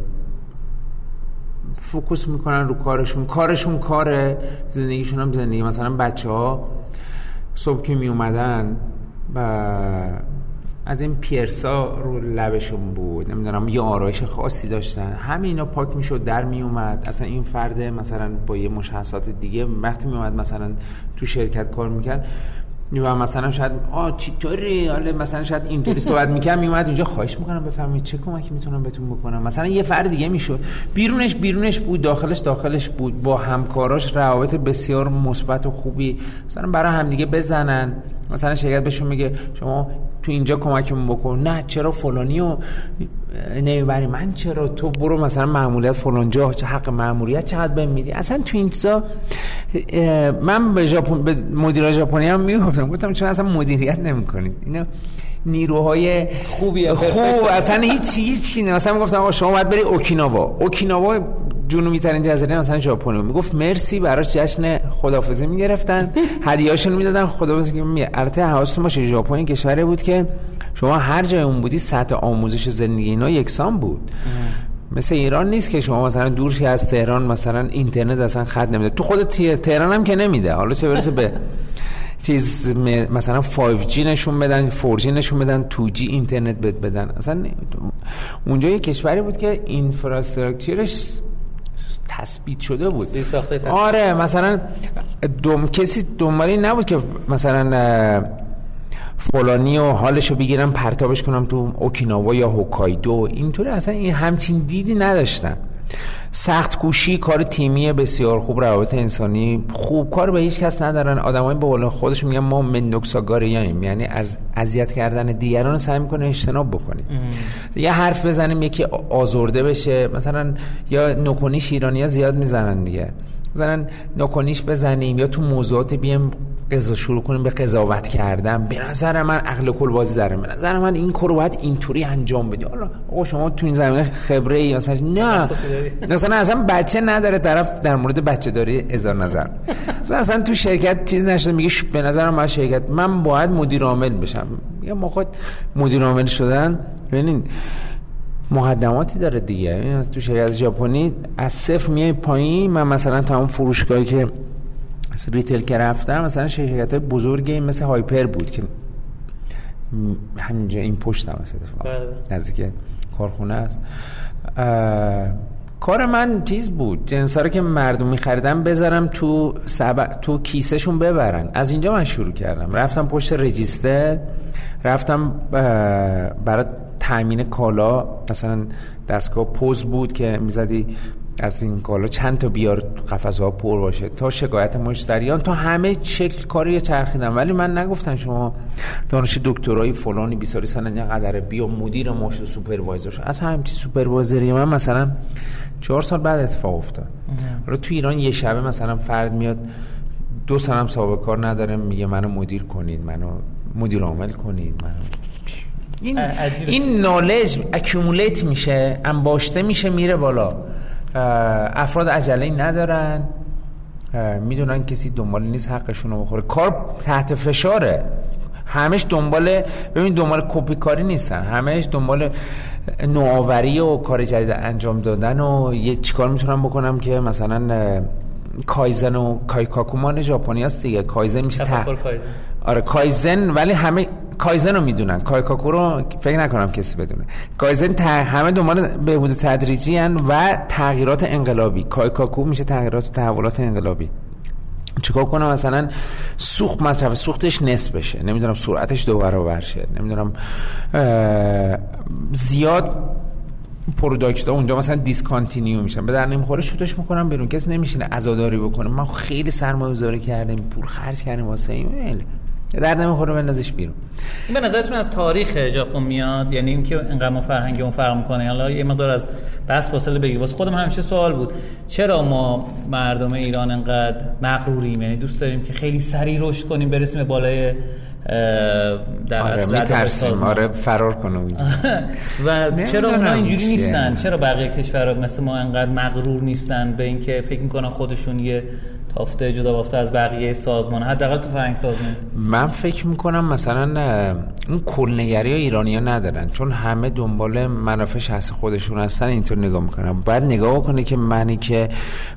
فوکوس می‌کنن رو کارشون. کارشون کاره. زندگیشون هم زندگی. مثلا بچه ها صبح که می اومدن و از این پیرسا رو لبشون بود. نمی‌دونم یه آرایش خاصی داشتن. همه اینا پاک می‌شد در می اومد اصلا این فرد مثلا با یه مشخصات دیگه وقتی می اومد مثلا تو شرکت کار می‌کرد و مثلا شاید آ چطوری؟ حالا مثلا شاید اینطوری صحبت می‌کنم میومد اینجا خواهش می‌کنم بفهمید چه کمکی می‌تونم بهتون بکنم؟ مثلا یه فرد دیگه می‌شد. بیرونش بیرونش بود داخلش داخلش بود. با همکاراش روابط بسیار مثبت و خوبی. مثلا برای همدیگه بزنن. مثلا شرکت بهشون میگه شما تو اینجا کمکمون بکن. نه چرا فلانی و نمی‌بری من چرا؟ تو برو مثلا معمولیت فلان جا چه حق معمولیت چقدر بهم میدی؟ اصلا تو این من به ژاپن به مدیر ژاپنی هم می‌گفتم گفتم چون اصلا مدیریت نمی‌کنید. اینا نیروهای
خوبی
خوب اصلا هیچ هیچ مثلا می‌گفتم آقا شما باید بری اوکیناوا. اوکیناوا جنوبی ترین جزیره مثلا ژاپن می‌گفت مرسی براش جشن خدافظی می‌گرفتن. هدیهاشون می‌دادن. خدافظی می البته حواستون باشه ژاپن کشوری بود که شما هر جای اون بودی سطح آموزش زندگی اینا یکسان بود. مثل ایران نیست که شما مثلا دورشی از تهران مثلا اینترنت اصلا خط نمیده. تو خود تهران هم که نمیده. حالا چه برسه به چیز مثلا 5G نشون بدن 4G نشون بدن 2G اینترنت بدن. اصلا اونجا یه کشوری بود که اینفراستراکچرش تثبیت شده بود. آره مثلا دوم کسی دنبالی نبود که مثلا فلانی و حالشو بگیرم پرتابش کنم تو اوکیناوا یا هوکایدو. اینطوری اصلا این همچین دیدی نداشتن سخت کوشی کار تیمی بسیار خوب روابط انسانی خوب. کار به هیچ کس ندارن. آدمای به قول خودش میگن ما مندوکساگاریاییم یعنی از اذیت کردن دیگران سعی می‌کنه اجتناب بکنیم یه حرف بزنیم یکی آزرده بشه. مثلا یا نکنیش ایرانی ها زیاد می‌زنن دیگه. مثلا نکنیش بزنیم یا تو موضوعات بیم قضا شروع کنیم به قضاوت کردن. به نظر من عقل کل بازی داره به نظر من این کارو باید اینطوری انجام بدی. حالا آقا شما تو این زمینه خبره ای مثلا نه. مثلا اصلا بچه نداره. طرف در مورد بچه داری اظهار نظر. مثلا اصلا تو شرکت چیز نشده میگه به نظر من شرکت. من باید مدیر عامل بشم. یا ما خود مدیر عامل شدن. ببینید مقدماتی داره دیگه. تو شرکت ژاپنی از صفر میای پایین. من مثلا اون فروشگاهی که ریتیل که رفتم مثلا شرکت های بزرگی مثل هایپر بود که همینجا این پشت هم بله. نزدیک کارخونه است. کار من چیز بود جنس رو که مردم میخریدن بذارم تو سب... تو کیسهشون ببرن. از اینجا من شروع کردم. رفتم پشت رجیستر رفتم برای تامین کالا مثلا دستگاه پوز بود که می‌زدی از این کالا چند تا بیار قفسه ها پر باشه تا شکایت مشتریان تا همه شکل کاری چرخیدم ولی من نگفتن شما دانش دکترای فلانی بیساری سنن قدر بیا مدیر ماش سوپروایزر از همچی سوپروایزری من مثلا چهار سال بعد اتفاق افتاد. رو تو ایران یه شبه مثلا فرد میاد دو سالم سابقه کار نداره میگه منو مدیر کنید منو مدیر عامل کنید منو این
عجیبه.
این نالج اکیومولیت میشه انباشته میشه میره بالا. افراد عجله ندارن. می‌دونن کسی دنبال نیست حقشون رو بخوره. کار تحت فشاره. همش دنبال ببین دنبال کپی کاری نیستن. همش دنبال نوآوری و کار جدید انجام دادن و یه چیکار می‌تونم بکنم که مثلا کایزن و کایکاکو مال ژاپنی هست دیگه. کایزن میشه
تفکر کایزن.
آره کایزن ولی همه کایزن رو می‌دونن. کایکاکو رو فکر نکنم کسی بدونه. کایزن ت... همه دنبال بهبود تدریجی هن و تغییرات انقلابی. کایکاکو میشه تغییرات و تحولات انقلابی. چیکار کنم؟ مثلا سوخت مصرف سوختش نصف بشه. نمی‌دونم سرعتش دو برابر شه. نمی‌دونم زیاد product اونجا مثلا discontinue میشن. به درد نمی‌خوره شوتش می‌کنم بیرون. کسی نمیشینه عزاداری بکنه. من خیلی سرمایه گذاری کردم پول خرج کردیم واسه این. درد نمی‌خوره بندازش بیرون.
این به نظرتون از تاریخ ژاپن میاد؟ یعنی اینکه انقدر ما فرهنگمون فرق می‌کنه؟ حالا یه مقدار از بحث فاصله بگیر. واسه خودم همیشه سوال بود. چرا ما مردم ایران انقدر مغروریم؟ یعنی دوست داریم که خیلی سریع رشد کنیم برسیم به بالای در
آره میترسیم. آره فرار کنم.
و چرا اونا اینجوری. نیستن؟ چرا بقیه کشورها مثل ما انقدر مغرور نیستن؟ به اینکه فکر می‌کنن خودشون یه تافته جدا بافته از بقیه سازمان حداقل تو فرهنگ سازمان.
من فکر می‌کنم مثلا اون کلنگری ایرانی ها ندارن چون همه دنبال منافع شخص خودشون هستن اینطور نگاه می‌کنن باید نگاه کنه که منی که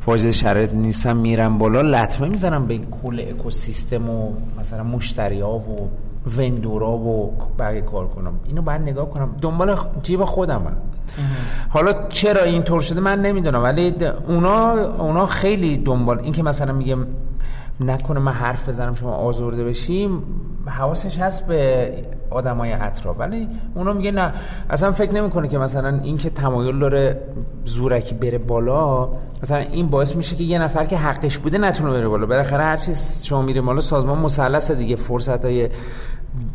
واجد شرایط نیستم میرم بالا لطمه می‌زنم به این کل اکوسیستم و مثلا مشتری ها و وندورا و بقیه کار کنم. اینو باید نگاه کنم. دنبال جیب خودم حالا چرا اینطور شده من نمی‌دونم. ولی اونا اونا خیلی دنبال این که مثلا میگه نکنه من حرف بزنم شما آزرده بشیم حواسش هست به آدمای اطراف. ولی اونا میگه نه اصلا فکر نمی‌کنه که مثلا این که تمایل داره زورکی بره بالا مثلا این باعث میشه که یه نفر که حقش بوده نتونه بره بالا. بالاخره هر چیز شما میره بالا سازمان مثلث دیگه فرصت های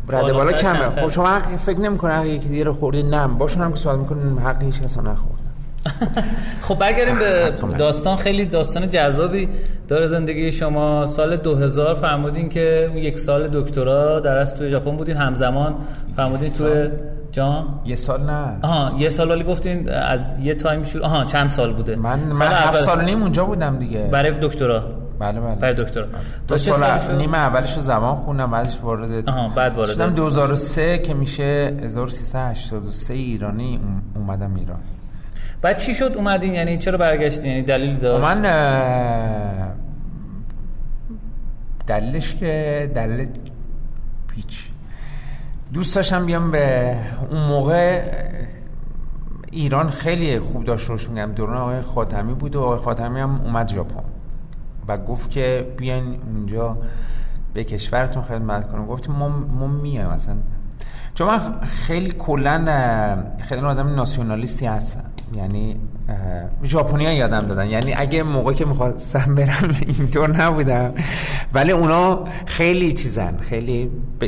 رده بالا کمه. خب شما حق فکر نمی‌کنه حق یکی دیگه رو خوردی نه. باشون هم که سوال می‌کنه حق هیچ کس رو نخورد.
خب برگردیم به. داستان. خیلی داستان جذابی داره زندگی شما. سال 2000 فرمودین که اون یک سال دکترا در از توی ژاپن بودین. همزمان فرمودین توی جان؟
یه سال نه.
آها یه سال ولی گفتین از یه تایم شروع آها چند سال بوده؟
من من
سال
هفت. سال نیم اونجا بودم دیگه.
برای دکترا.
بله بله.
برای دکترا.
دو
تا چه
سال؟ نیم اولش رو زبان خوندم بعدش وارد
آها بعد وارد
شدم 2003 که میشه 1383 ایرانی اوم- اومدم ایران.
بعد چی شد؟ اومدین؟ یعنی چرا برگشتین؟ یعنی دلیل داشت؟
من دلیلش که دلیل پیچ دوست داشتم بیام به اون موقع ایران خیلی خوب داشت روش میگم. دوران آقای خاتمی بود و آقای خاتمی هم اومد ژاپن. و گفت که بیاین اونجا به کشورتون خدمت کنم. گفتیم ما ما میایم مثلا چون من خیلی کلا خیلی آدم ناسیونالیستی هستم. یعنی ژاپنی ها یادم دادن. یعنی اگه موقع که می‌خواستم برم اینطور نبودم. ولی اونا خیلی چیزن. خیلی ب...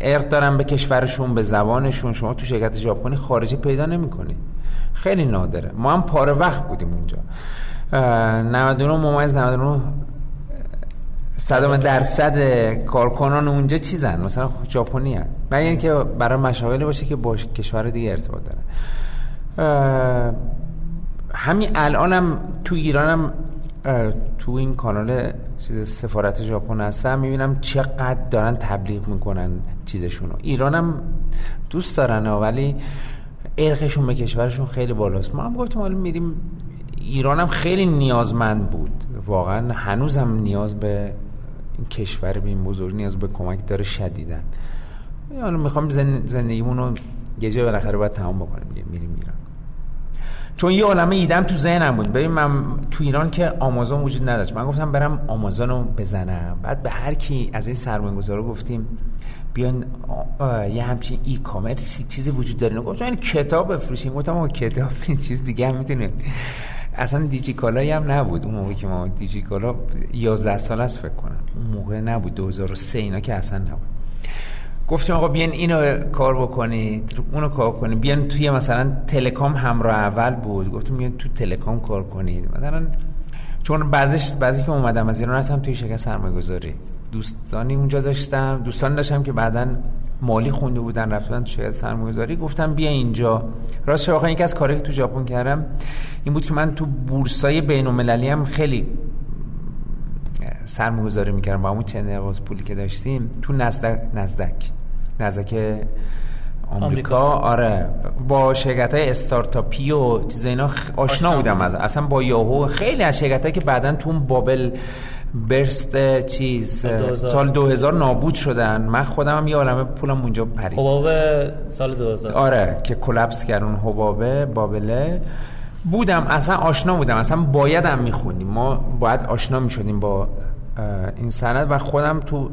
ارق دارن به کشورشون به زبانشون. شما تو شرکت ژاپنی خارجی پیدا نمی‌کنی. خیلی نادره. ما هم پاره وقت بودیم اونجا. اه، 99 ممیز 99 صدام درصد کارکنان اونجا چیزن. مثلا ژاپنی هن مگر اینکه برای مشاغلی باشه که با کشور دیگه ارتباط داره اه، همین الانم تو ایرانم تو این کانال چیز سفارت ژاپن هستم می‌بینم چقدر دارن تبلیغ می‌کنن چیزشونو. ایرانم دوست دارن ولی ارقشون به کشورشون خیلی بالاست. ما هم گفتیم حالا میریم ایرانم خیلی نیازمند بود. واقعا هنوزم نیاز به این کشور به این بزرگ نیاز به کمک داره شدیدن حالا می‌خوام زن- زندگیمون رو یه جای بالاخره باید تمام بکنیم میریم ایران. چون یه عالمه ایدم تو ذهنم بود. ببین من تو ایران که آمازون وجود نداشت. من گفتم برم آمازون رو بزنم. بعد به هر کی از این سرمایه گذارا گفتیم بیان یه همچین ای کامرسی چیزی وجود داره. گفتم این کتاب بفروشیم. گفتم کتاب این چیز دیگه هم می‌تونه. اصلا دیجی کالایی هم نبود. اون موقع که ما دیجی کالا 11 سال است فکر کنم. اون موقع نبود. 2003 اینا که اصلا نبود. گفتیم آقا بیان اینو کار بکنید اونو کار کنید. بیان توی مثلا تلکام همراه اول بود. گفتیم بیان تو تلکام کار کنید. مثلا چون بعضیش بعضی که اومدم از ایران رفتم توی شرکت سرمایه گذاری دوستانی اونجا داشتم. دوستان داشتم که بعدا مالی خونده بودن رفتن تو شرکت سرمایه‌گذاری. گفتم بیا اینجا. راست واقعا یکی از کارهایی که تو ژاپن کردم این بود که من تو بورسای بین‌المللی هم خیلی سرمایه‌گذاری می‌کردم با همون چند نواز پولی که داشتیم تو نزدک نزدک نزدک آمریکا.
آمریکا.
آره. با شرکت های استارتاپی و چیز اینا آشنا بودم. از اصلا با یاهو. خیلی از شرکت که بعدا تو اون بابل برست چیز
سال 2000.
سال 2000 نابود شدن. من خودم هم یه عالمه پولم اونجا پرید.
حباب سال 2000
آره که کلپس کرد اون حبابه بابله بودم اصلا آشنا بودم اصلا باید هم می‌خونیم ما باید آشنا می‌شدیم با این سند و خودم تو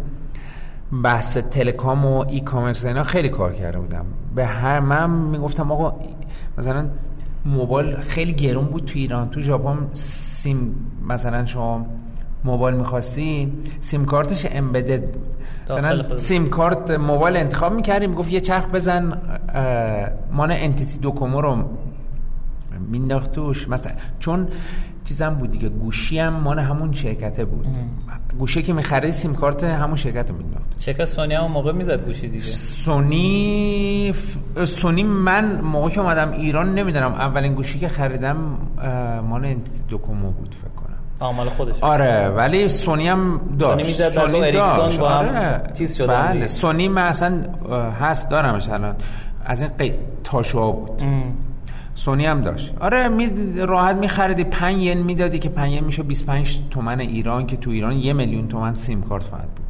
بحث تلکام و ای کامرس اینا خیلی کار کرده بودم. به هر من می‌گفتم آقا مثلا موبایل خیلی گرون بود تو ایران تو ژاپن سیم مثلا شما موبایل می‌خواستی سیم کارتش امبدد بود. مثلا. سیم کارت موبایل انتخاب می‌کردیم گفت یه چرخ بزن مان انتیتی دوکومو رو مینداخت توش. مثلا چون چیزم بود دیگه گوشی هم مال همون شرکته بود. گوشی که می‌خرید سیم کارت همون شرکت رو مینداخت.
شرکت سونی هم موقع می‌زد گوشی دیگه.
سونی ف- سونی من موقع که اومدم ایران نمی‌دونم. اولین گوشی که خریدم مال انتیتی دوکومو بود فکر کنم.
آمال خودش.
آره ولی سونی هم داشت.
سونی می‌زد با اریکسون
داشت.
با هم
آره.
چیز شدن
بله. سونی من اصلا هست دارمش الان. از این قی... تاشوها بود. سونی هم داشت. آره می... راحت میخریدی. 5 ین می‌دادی که 5 ین میشه 25 تومن ایران که تو ایران یه میلیون تومن سیم کارت فقط بود.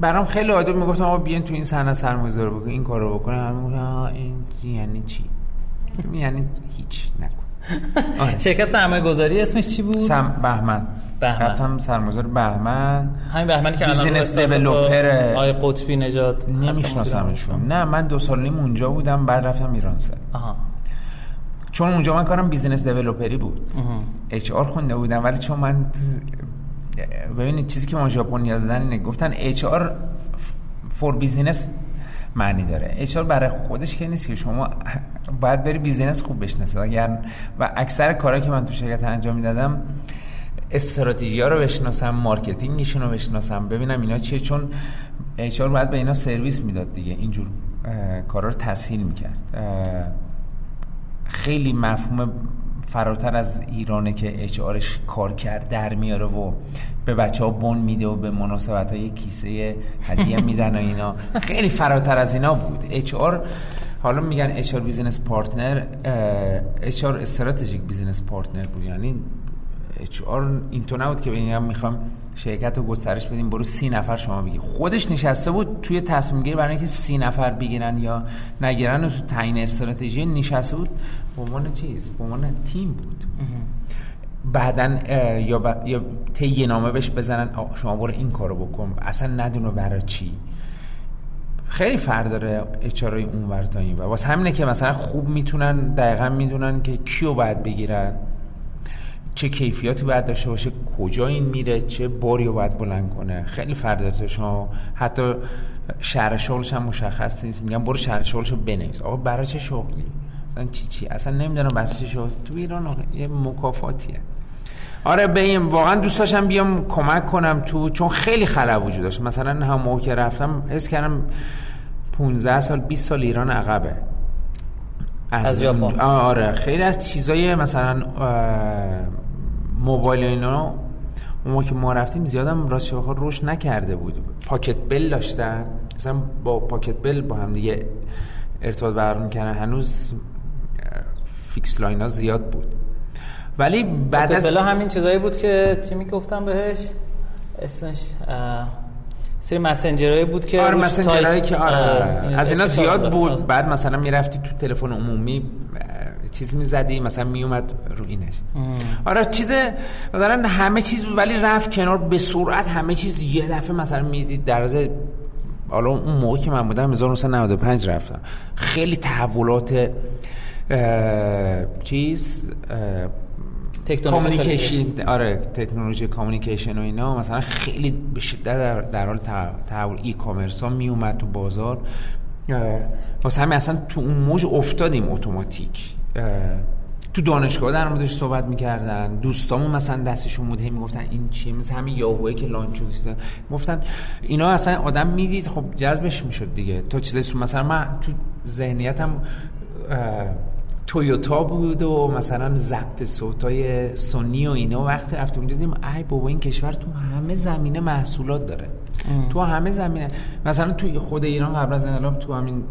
برام خیلی عادی می‌گفتم آقا بیاین تو این صنعت سرمایه‌گذاری بکن این کارو بکنه. همه این یعنی چی؟ یعنی هیچ نکن. آره.
شرکت سرمایه گذاری اسمش چی بود؟
سم بهمن.
بهمن.
رفتم سرمایه‌گذار بهمن.
همین بهمنی که الان business
developer.
آقای قطبی نژاد
نمیشناسمشون نه من دو سال نیم اونجا بودم بعد رفتم ایران سر.
آها.
چون اونجا من کارم business developer ی بود. HR خونده بودم ولی چون من ببینید چیزی که ما ژاپن یاد دادن اینه گفتن HR for business معنی داره. HR برای خودش که نیست که شما باید بری business خوب بشناسه. اگر و اکثر کارهایی که من تو شرکت انجام می‌دادم استراتژی ها رو بشناسم marketing شون رو بشناسم ببینم اینا چیه. چون HR باید به اینا سرویس می‌داد دیگه. اینجور کارا رو تسهیل می‌کرد. خیلی مفهوم فراتر از ایرانه که HR ش کارکرد در میاره و به بچه ها بن میده و به مناسبت های کیسه هدیه میدن و اینا. خیلی فراتر از اینا بود. HR حالا میگن HR business partner HR strategic business partner بود. یعنی HR اینطور نبود که بگم می‌خوام شرکت رو گسترش بدیم. برو سی نفر شما بگیر. خودش نشسته بود توی تصمیم گیری برای اینکه سی نفر بگیرن یا نگیرن و تو تعیین استراتژی نشسته بود. به عنوان چیز؟ به عنوان تیم بود. بعدا یا, ب... یا طی نامه بهش بزنن. شما برو این کارو بکن. اصلا ندونه برای چی. خیلی فرق داره اچارای اون ور تا این ور. واسه همینه که مثلا خوب می‌تونن دقیقا می‌دونن که کیو باید بگیرن. چه کیفیاتی باید داشته باشه کجا این میره چه باری رو باید بلند کنه خیلی تو شما حتی شهر شغلش هم مشخص نیست. میگن برو شهر شغلش رو بنویس. آقا برای چه شغلی؟ اصلا چی چی؟ اصلا نمی‌دونم برای چه شغلی. تو ایران یه مکافاتیه. آره این واقعا دوست داشتم بیام کمک کنم تو چون خیلی خلا وجود داشت. مثلا هم موقع که رفتم حس کردم 15 سال 20 سال ایران عقبه.
از ژاپن.
آه، آره خیلی از چیزای مثلا موبایل اینا اون موقع که ما رفتیم زیادم راست بخواد رشد نکرده بود. pocket bell داشتن. مثلا با pocket bell با هم دیگه ارتباط برقرار می‌کردن. هنوز fixed line ها زیاد بود. ولی بعد از
بلا همین چیزایی بود که چی می‌گفتم بهش؟ اسمش سری مسنجرایی بود که
آره
روش
مسنجرهایی
تایپ-
که آره,
آره،
آره.
این
از اینا زیاد
آره.
بود. بعد مثلا می‌رفتی تو تلفن عمومی چیز می‌زدی مثلا میومد رو اینش. آره چیز مثلا همه چیز ولی رفت کنار به سرعت همه چیز یه دفعه مثلا می‌دید در از حالا اون موقع که من بودم 1995 رفتم. خیلی تحولات اه، چیز اه، کامیکیشن آره تکنولوژی کامیکیشن و اینا مثلا خیلی به شدت در, در حال تح- تحول ای کامرس ها می اومد تو بازار. واسه همین اصلا تو اون موج افتادیم اتوماتیک. تو دانشگاه در موردش صحبت می‌کردن. دوستامون مثلا دستشون بود هی می‌گفتن این چیه؟ مثل همین یاهوه که لانچ شد گفتن اینا اصلا آدم می‌دید خب جذبش می‌شد دیگه. تو چیزای مثلا من تو ذهنیتم تویوتا بود و مثلا ضبط صوتای سونی و اینا. وقتی رفتیم اونجا دیدیم ای بابا این کشور تو همه زمینه محصولات داره. تو همه زمینه. مثلا تو خود ایران قبل از انقلاب تو همین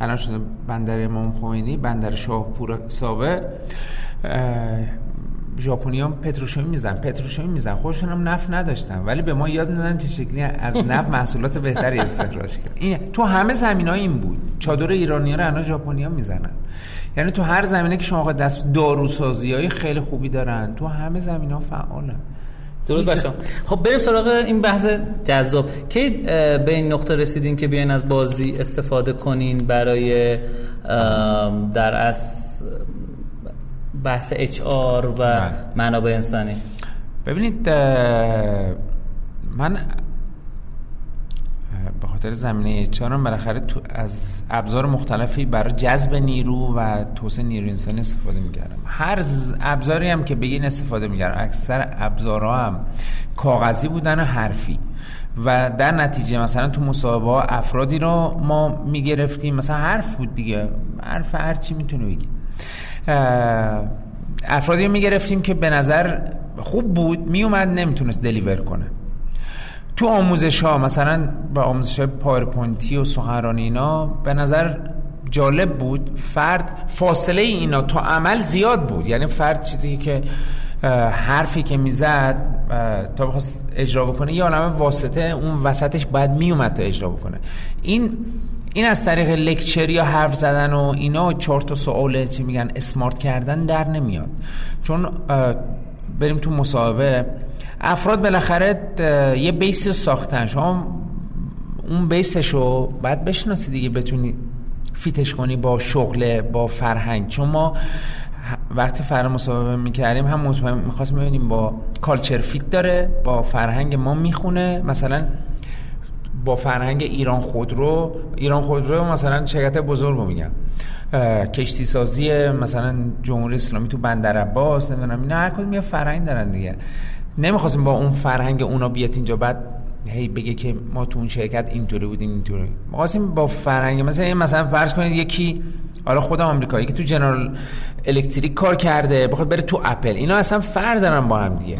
الان شده بندر امام خمینی بندر شاهپور سابق ژاپنیان پتروشیمی میزن پتروشیمی میزن خودشون هم نفت نداشتن ولی به ما یاد ندادن چه شکلی از نفت محصولات بهتری استخراج کرد این تو همه زمین این بود. چادر ایرانی ها رو الان ژاپنیا می‌زنن. یعنی تو هر زمینه که شما دست داروسازی های خیلی خوبی دارن تو همه زمین ها فعالن.
درست باشم خب بریم سراغ این بحث جذاب. کی به این نقطه رسیدین که بیاین از بازی استفاده کنین برای در از بحث اچ آر و بله. منابع انسانی؟
ببینید من به خاطر زمینه چهارم بالاخره تو از ابزار مختلفی برای جذب نیرو و توسعه نیرو انسانی استفاده می‌کردم. هر ابزاری هم که بگین استفاده می‌کردم. اکثر ابزارها هم کاغذی بودن و حرفی. و در نتیجه مثلا تو مصاحبه ها افرادی رو ما می‌گرفتیم. مثلا حرف بود دیگه. حرف هر چی می‌تونه بگی. افرادی رو می‌گرفتیم که به نظر خوب بود. میومد نمی‌تونست deliver کنه. تو آموزش ها مثلا به آموزش PowerPoint ی و سخنرانی اینا به نظر جالب بود فرد فاصله اینا تا عمل زیاد بود. یعنی فرد چیزی که حرفی که می‌زد تا بخواست اجرا بکنه یه عالمه واسطه اون وسطش باید میومد تا اجرا بکنه. این این از طریق لکچر یا حرف زدن و اینا چهار تا سوال چی میگن اسمارت کردن در نمیاد. چون بریم تو مصاحبه افراد بالاخره یه بیسی ساختن. شما اون base ش رو باید بشناسی دیگه بتونی fit ش کنی با شغل با فرهنگ. چون ما وقتی فرد مصاحبه می‌کردیم هم مطمئن می‌خواستیم ببینیم با culture fit داره با فرهنگ ما می‌خونه. مثلا با فرهنگ ایران خودرو. ایران خودرو مثلا شرکت بزرگ رو میگم. کشتی سازی مثلا جمهوری اسلامی تو بندر عباس نمی‌دونم اینا هر کدوم یه فرهنگ دارن دیگه. نمی‌خواستیم با اون فرهنگ اونا بیاد اینجا بعد هی بگه که ما تو اون شرکت اینطوری بودیم اینطوری. خواستیم با فرهنگ مثلا مثلا فرض کنید یکی حالا خود آمریکایی که تو جنرال الکتریک کار کرده بخواد بره تو اپل. اینا اصلا فرق دارن با هم دیگه.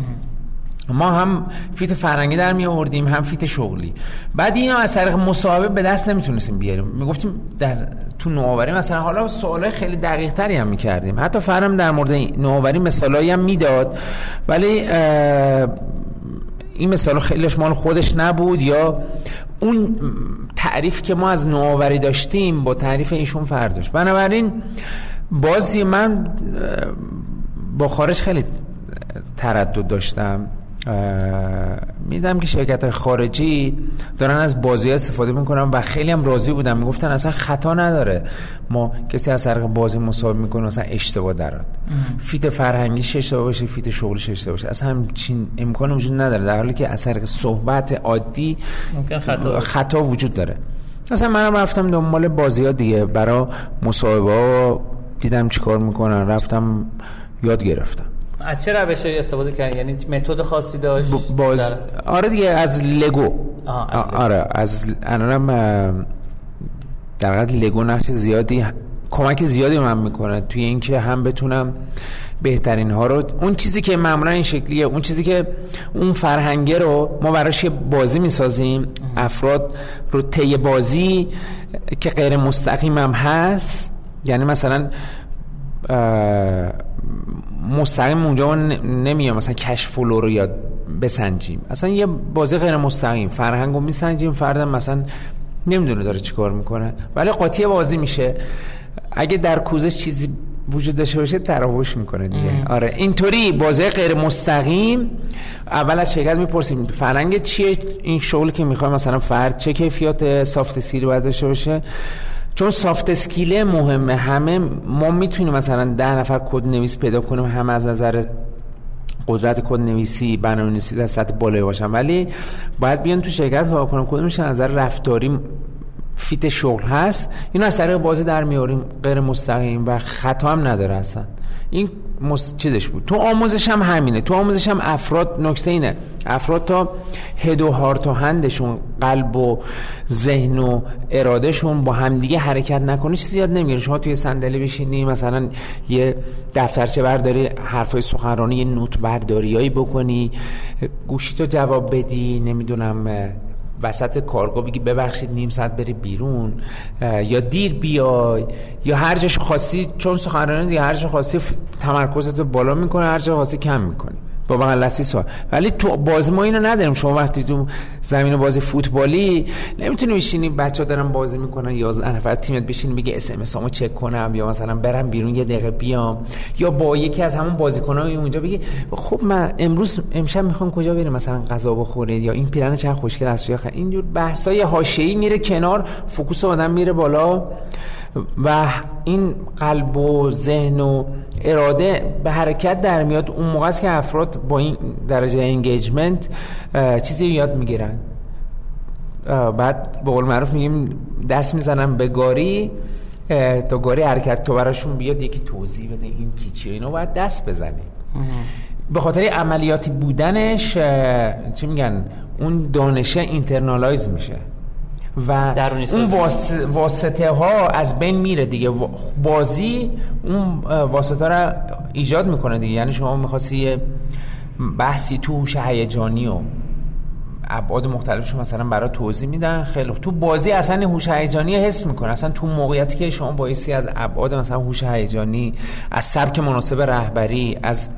ما هم fit فرهنگی در می آوردیم هم fit شغلی. بعد اینا از طریق مصاحبه به دست نمی‌تونستیم بیاریم. می‌گفتیم در تو نوآوری مثلا حالا سوالای خیلی دقیق تری هم می‌کردیم. حتی فرم در مورد نوآوری مثالایی هم می‌داد. ولی این مثال خیلیش مال خودش نبود یا اون تعریف که ما از نوآوری داشتیم با تعریف ایشون فردوش بنابراین بازی من با خارج خیلی تردد داشتم. میدم که شرکت خارجی دارن از بازی استفاده می‌کنن و خیلی هم راضی بودن. می‌گفتن اصلا خطا نداره. ما کسی از طریق بازی مسابقه می‌کنه مثلا اشتباه درات فیت فرهنگیش اشتباه باشه فیت شغلش اشتباه باشه. اصلا همچین امکان وجود نداره. در حالی که از طریق صحبت عادی
ممکن خطا,
خطا وجود داره. مثلا منم رفتم دنبال بازی ها دیگه. برای مصاحبه دیدم چیکار می‌کنن. رفتم یاد گرفتم.
از چه روشی استفاده کردن؟ یعنی متد خاصی داشت؟
باز آره دیگه از لگو. از آره از الانم در حقیقت لگو نقش زیادی کمک زیادی من می‌کنه. توی اینکه هم بتونم بهترین ها رو اون چیزی که معمولا این شکلیه اون چیزی که اون فرهنگه رو ما براش یه بازی می‌سازیم افراد رو طی بازی که غیر مستقیم هم هست. یعنی مثلا مستقیم اونجا نمیام. مثلا کشف فلو رو یاد بسنجیم. اصلا یه بازی غیر مستقیم. فرهنگ رو میسنجیم. فردم مثلا نمی‌دونه داره چیکار می‌کنه. ولی قاطی بازی میشه. اگه در کوزش چیزی وجود داشته باشه تراوش می‌کنه دیگه. آره اینطوری بازی غیر مستقیم. اول از شرکت می‌پرسیم فرهنگ چیه؟ این شغل که می‌خوای مثلا فرد چه کیفیات soft skill باید داشته باشه؟ چون soft skill ه مهمه همه ما می‌تونیم مثلا ده نفر کد نویس پیدا کنیم هم از نظر قدرت کد نویسی برنامه نویسی در سطح بالایی باشن. ولی باید بیان تو شرکت کار کنم کدومش از نظر رفتاری fit شغل هست. اینو از طریق بازی در میاریم غیر مستقیم و خطا هم نداره اصلا. این مس... چیزش بود. تو آموزش هم همینه. تو آموزش هم افراد نکته اینه. افراد تا head و heart و hand شون قلب و ذهن و ارادهشون با همدیگه حرکت نکنه چیزی یاد نمی‌گیره. شما توی صندلی بشینی مثلا یه دفترچه برداری حرفای سخنرانی یه نوت برداریایی بکنی گوشی تو جواب بدی نمی‌دونم وسط کارگاه بگی ببخشید نیم ساعت بری بیرون یا دیر بیای یا هر جاش خاصی چون سخنرانی دیگه هر جا خاصی تمرکزت رو بالا می‌کنه هر جا خاصی کم می‌کنی. با مغلطی سوال. ولی تو بازی ما اینو نداریم. شما وقتی تو زمین بازی فوتبالی نمی‌تونی بشینی بچه ها دارن بازی می‌کنن. یا نفر تیمت بشینی بگه اس ام چک کنم یا مثلا برم بیرون یه دقیقه بیام. یا با یکی از همون بازیکن‌ها اونجا بگی خب من امروز امشب می‌خوام کجا بریم مثلا غذا بخورید یا این پیرن چه خوشگل است یا اینجور بحثای حاشیه‌ای میره کنار focus آدم میره بالا. و این قلب و ذهن و اراده به حرکت در میاد. اون موقع است که افراد با این درجه engagement چیزی یاد می‌گیرن. بعد به قول معروف میگیم دست می‌زنن به گاری تا گاری حرکت تو براشون بیاد یکی توضیح بده این چی چی اینو باید دست بزنی به خاطر عملیاتی بودنش چی میگن؟ اون دانشه اینترنالایز میشه. و اون واسطه ها از بین میره دیگه. بازی اون واسطه ها رو ایجاد می‌کنه دیگه. یعنی شما می‌خواستی بحثی تو هوش هیجانی و ابعاد مختلفش مثلا برای توضیح میدن خیلی تو بازی اصلا هوش هیجانی حس می‌کنه اصلا تو موقعیتی که شما بایستی از ابعاد مثلا هوش هیجانی از سبک مناسب رهبری از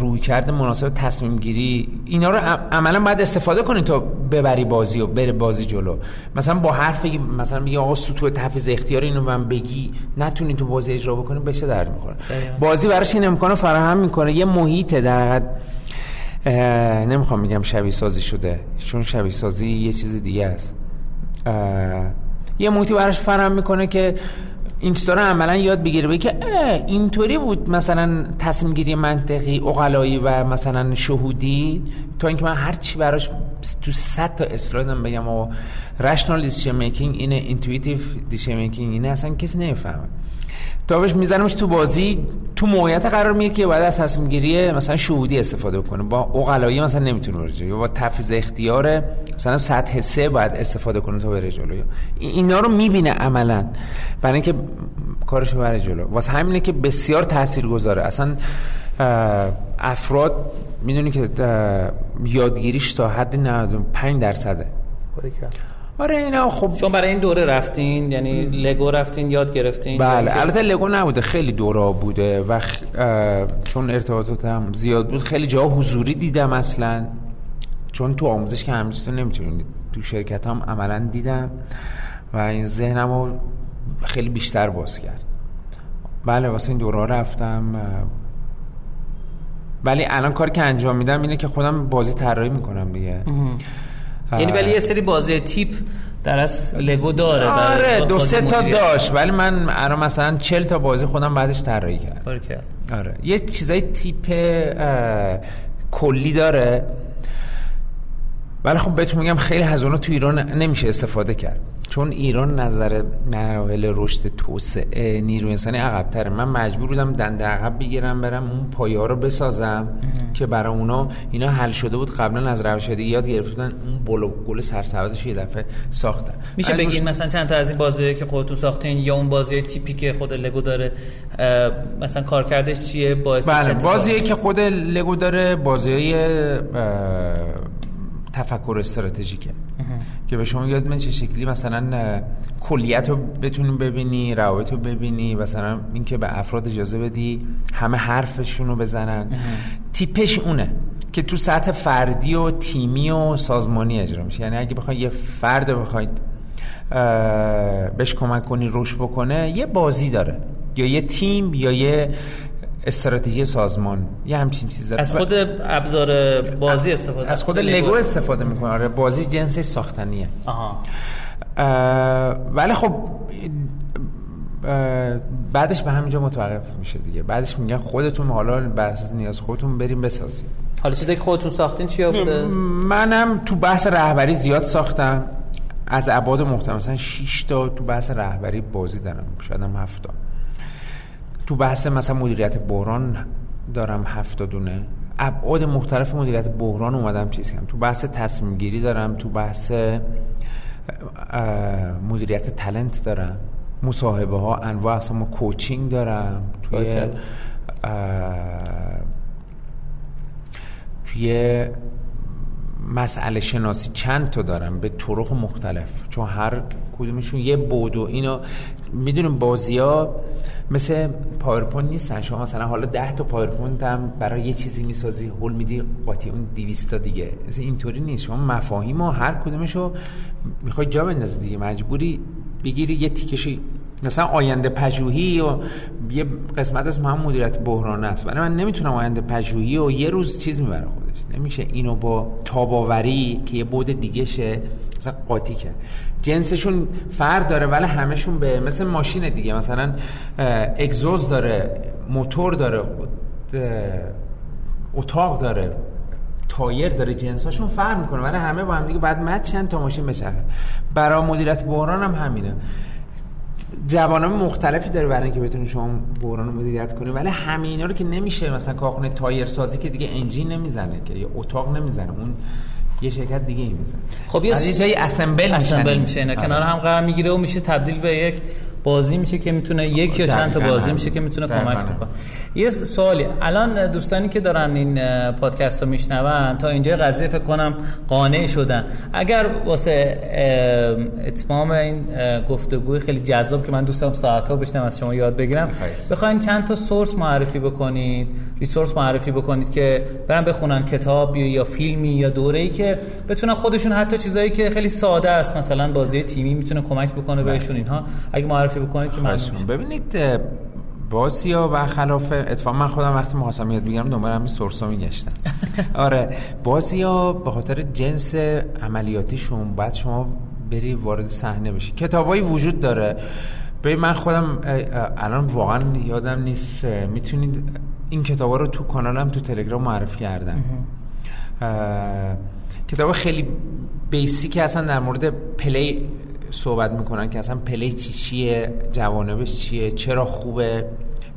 روی کرده مناسب تصمیم گیری. اینا رو عملا باید استفاده کنید تا ببری بازی و بره بازی جلو. مثلا با حرف بگی مثلا میگه آقا سوتو تحفیز اختیاری اینو من بگی نتونی تو بازی اجرا بکنی بشه درد می‌خوره. بازی براش این امکانو فراهم می‌کنه. یه محیط در نمی‌خوام میگم شبیه سازی شده چون شبیه سازی یه چیز دیگه است. یه محیطی براش فراهم می‌کنه که این رو عملا یاد بگیره بگه اینطوری بود مثلا تصمیم گیری منطقی عقلایی و مثلا شهودی. تا اینکه من هر چی براش تو صد تا اسلایدم بگم rational making اینه intuitive decision making اینه اصلا کسی نمی‌فهمه. تا بهش میزنمش تو بازی تو موقعیت قرار میگیره که باید از تصمیم گیری مثلا شهودی استفاده کنه. با عقلایی مثلا نمی‌تونه بره یا با تفویض اختیار مثلا سطح سه باید استفاده کنه تا بره جلو اینا رو می‌بینه عملا. برای اینکه کارشو بره جلو. واسه همینه که بسیار تاثیرگذاره. اصلا افراد می‌دونی که یادگیریش تا حد 95 درصده. آره اینا خب
چون برای این دوره رفتین یعنی لگو رفتین یاد گرفتین
بله البته لگو نبوده خیلی دوره بوده و چون ارتباطاتم زیاد بود خیلی جا حضوری دیدم اصلا. چون تو آموزش که همیشه نمی‌تونید تو شرکت هم عملا دیدم و این ذهنم رو خیلی بیشتر باز کرد. بله واسه این دوره رفتم. ولی الان کاری که انجام میدم اینه که خودم بازی طراحی می‌کنم دیگه.
یعنی ولی یه سری بازی تیپ در از لگو داره
آره دو سه تا داشت ولی من الان مثلا 40 تا بازی خودم بعدش طراحی کردم. آره. یه چیزای تیپ کلی داره. ولی خب بهتون میگم خیلی از تو ایران نمیشه استفاده کرد. چون ایران نظر مراحل رشد توسعه نیروی انسانی عقبتره. من مجبور بودم دنده عقب بگیرم برم اون پایه رو بسازم که برای اونا اینا حل شده بود. قبلا از روش یاد گرفتن. اون بلو گل سرسبدش یه دفعه ساختن.
میشه بگین مثلا چند تا از این بازی که خودتون ساختین یا اون بازی تیپی که خود لگو داره مثلا کارکردش چیه؟ باعث
بله بازی که خود لگو داره بازی تفکر استراتژیکه. که به شما یاد من چه شکلی مثلا کلیت رو بتونیم ببینی روابط رو ببینی مثلا اینکه به افراد اجازه بدی همه حرفشون رو بزنن تیپش اونه که تو سطح فردی و تیمی و سازمانی اجرا میشه. یعنی اگه بخوای یه فرد بخواید بهش کمک کنی رشد بکنه یه بازی داره. یا یه تیم یا یه استراتژی سازمان یه همچین چیز
از خود ابزار بازی استفاده.
از خود لگو استفاده می‌کنه. آره بازی جنس ساختنیه. آها. ولی خب بعدش به همینجا متوقف میشه دیگه. بعدش میگن خودتون حالا بر اساس نیاز خودتون بریم بسازید
حالا چیزی که خودتون ساختین چیا بوده
منم تو بحث رهبری زیاد ساختم. از ابعاد مختلف مثلا 6 تا تو بحث رهبری بازی دارم. شاید هم 7 تا. تو بحث مثلا مدیریت بحران دارم هفت دونه ابعاد مختلف مدیریت بحران اومدم چیزی هم. تو بحث تصمیم گیری دارم تو بحث مدیریت تلنت دارم. مصاحبه ها انواع اصلا کوچینگ دارم. توی توی مسئله شناسی چند تا دارم به طرق مختلف. چون هر کدومشون یه بود و اینو می‌دونیم بازی ها مثل پاورپوینت نیستن. شما مثلا حالا ده تا پاورپوینت هم برای یه چیزی می‌سازی هول میدی قاطی اون 200 تا دیگه. اینطوری نیست. شما مفاهیم و هر کدومشو می‌خوای جا بندازی دیگه. مجبوری بگیری یه تیکشی مثلا آینده پژوهی و یه قسمت از هم مدیریت بحران است. ولی من نمی‌تونم آینده پژوهی و یه روز چیز می‌بره خودش. نمیشه اینو با تاباوری که یه بود دیگه شه مثلا قاطی کرد. جنسشون فرق داره ولی همشون به مثل ماشین دیگه. مثلا اگزوز داره موتور داره اتاق داره تایر داره جنساشون فرق می‌کنه. ولی همه با هم دیگه بعد مچن تا ماشین بچرخه برای مدیریت بحران هم همینه. جوانان مختلفی داره برای اینکه بتونید شما بحران رو مدیریت کنید ولی همینا رو که نمیشه مثلا کارخونه تایر سازی که دیگه انجین نمی‌زنه که یه اتاق نمی‌زنه اون یه شرکت دیگه ای می‌زنه.
خب یه
جایی اسمبل
اسمبل میشه اینا کنار هم قرار می‌گیره و میشه تبدیل به یک بازی میشه که می‌تونه یک یا چند تا بازی میشه که می‌تونه کمک کنه یه سوالی. الان دوستانی که دارن این پادکست رو میشنون تا اینجا قضیه فکر کنم قانع شدن. اگر واسه اتمام این گفتگوی خیلی جذاب که من دوستم ساعت ها بشنم از شما یاد بگیرم بخواین چند تا سورس معرفی بکنید ریسورس معرفی بکنید که برن بخونن کتاب یا فیلمی یا دوره ای که بتونن خودشون حتی چیزایی که خیلی ساده است. مثلا بازی تیمی می‌تونه کمک بکنه بهشون اینها. اگه معرفی بکنید که من
ببینید بازیا و خلاف اتفاق. من خودم وقتی محاسبه یاد می‌گیرم دنبال همین سورسا میگشتم. آره بازیا به خاطر جنس عملیاتیشون بعد شما بری وارد صحنه بشی. کتابایی وجود داره. به من خودم الان واقعا یادم نیست می‌تونید این کتابا رو تو کانالم تو تلگرام معرفی کردم. کتاب خیلی basic ی اصلا در مورد play صحبت می‌کنن که اصلا play چی چیه؟ جوانبش چیه؟ چرا خوبه؟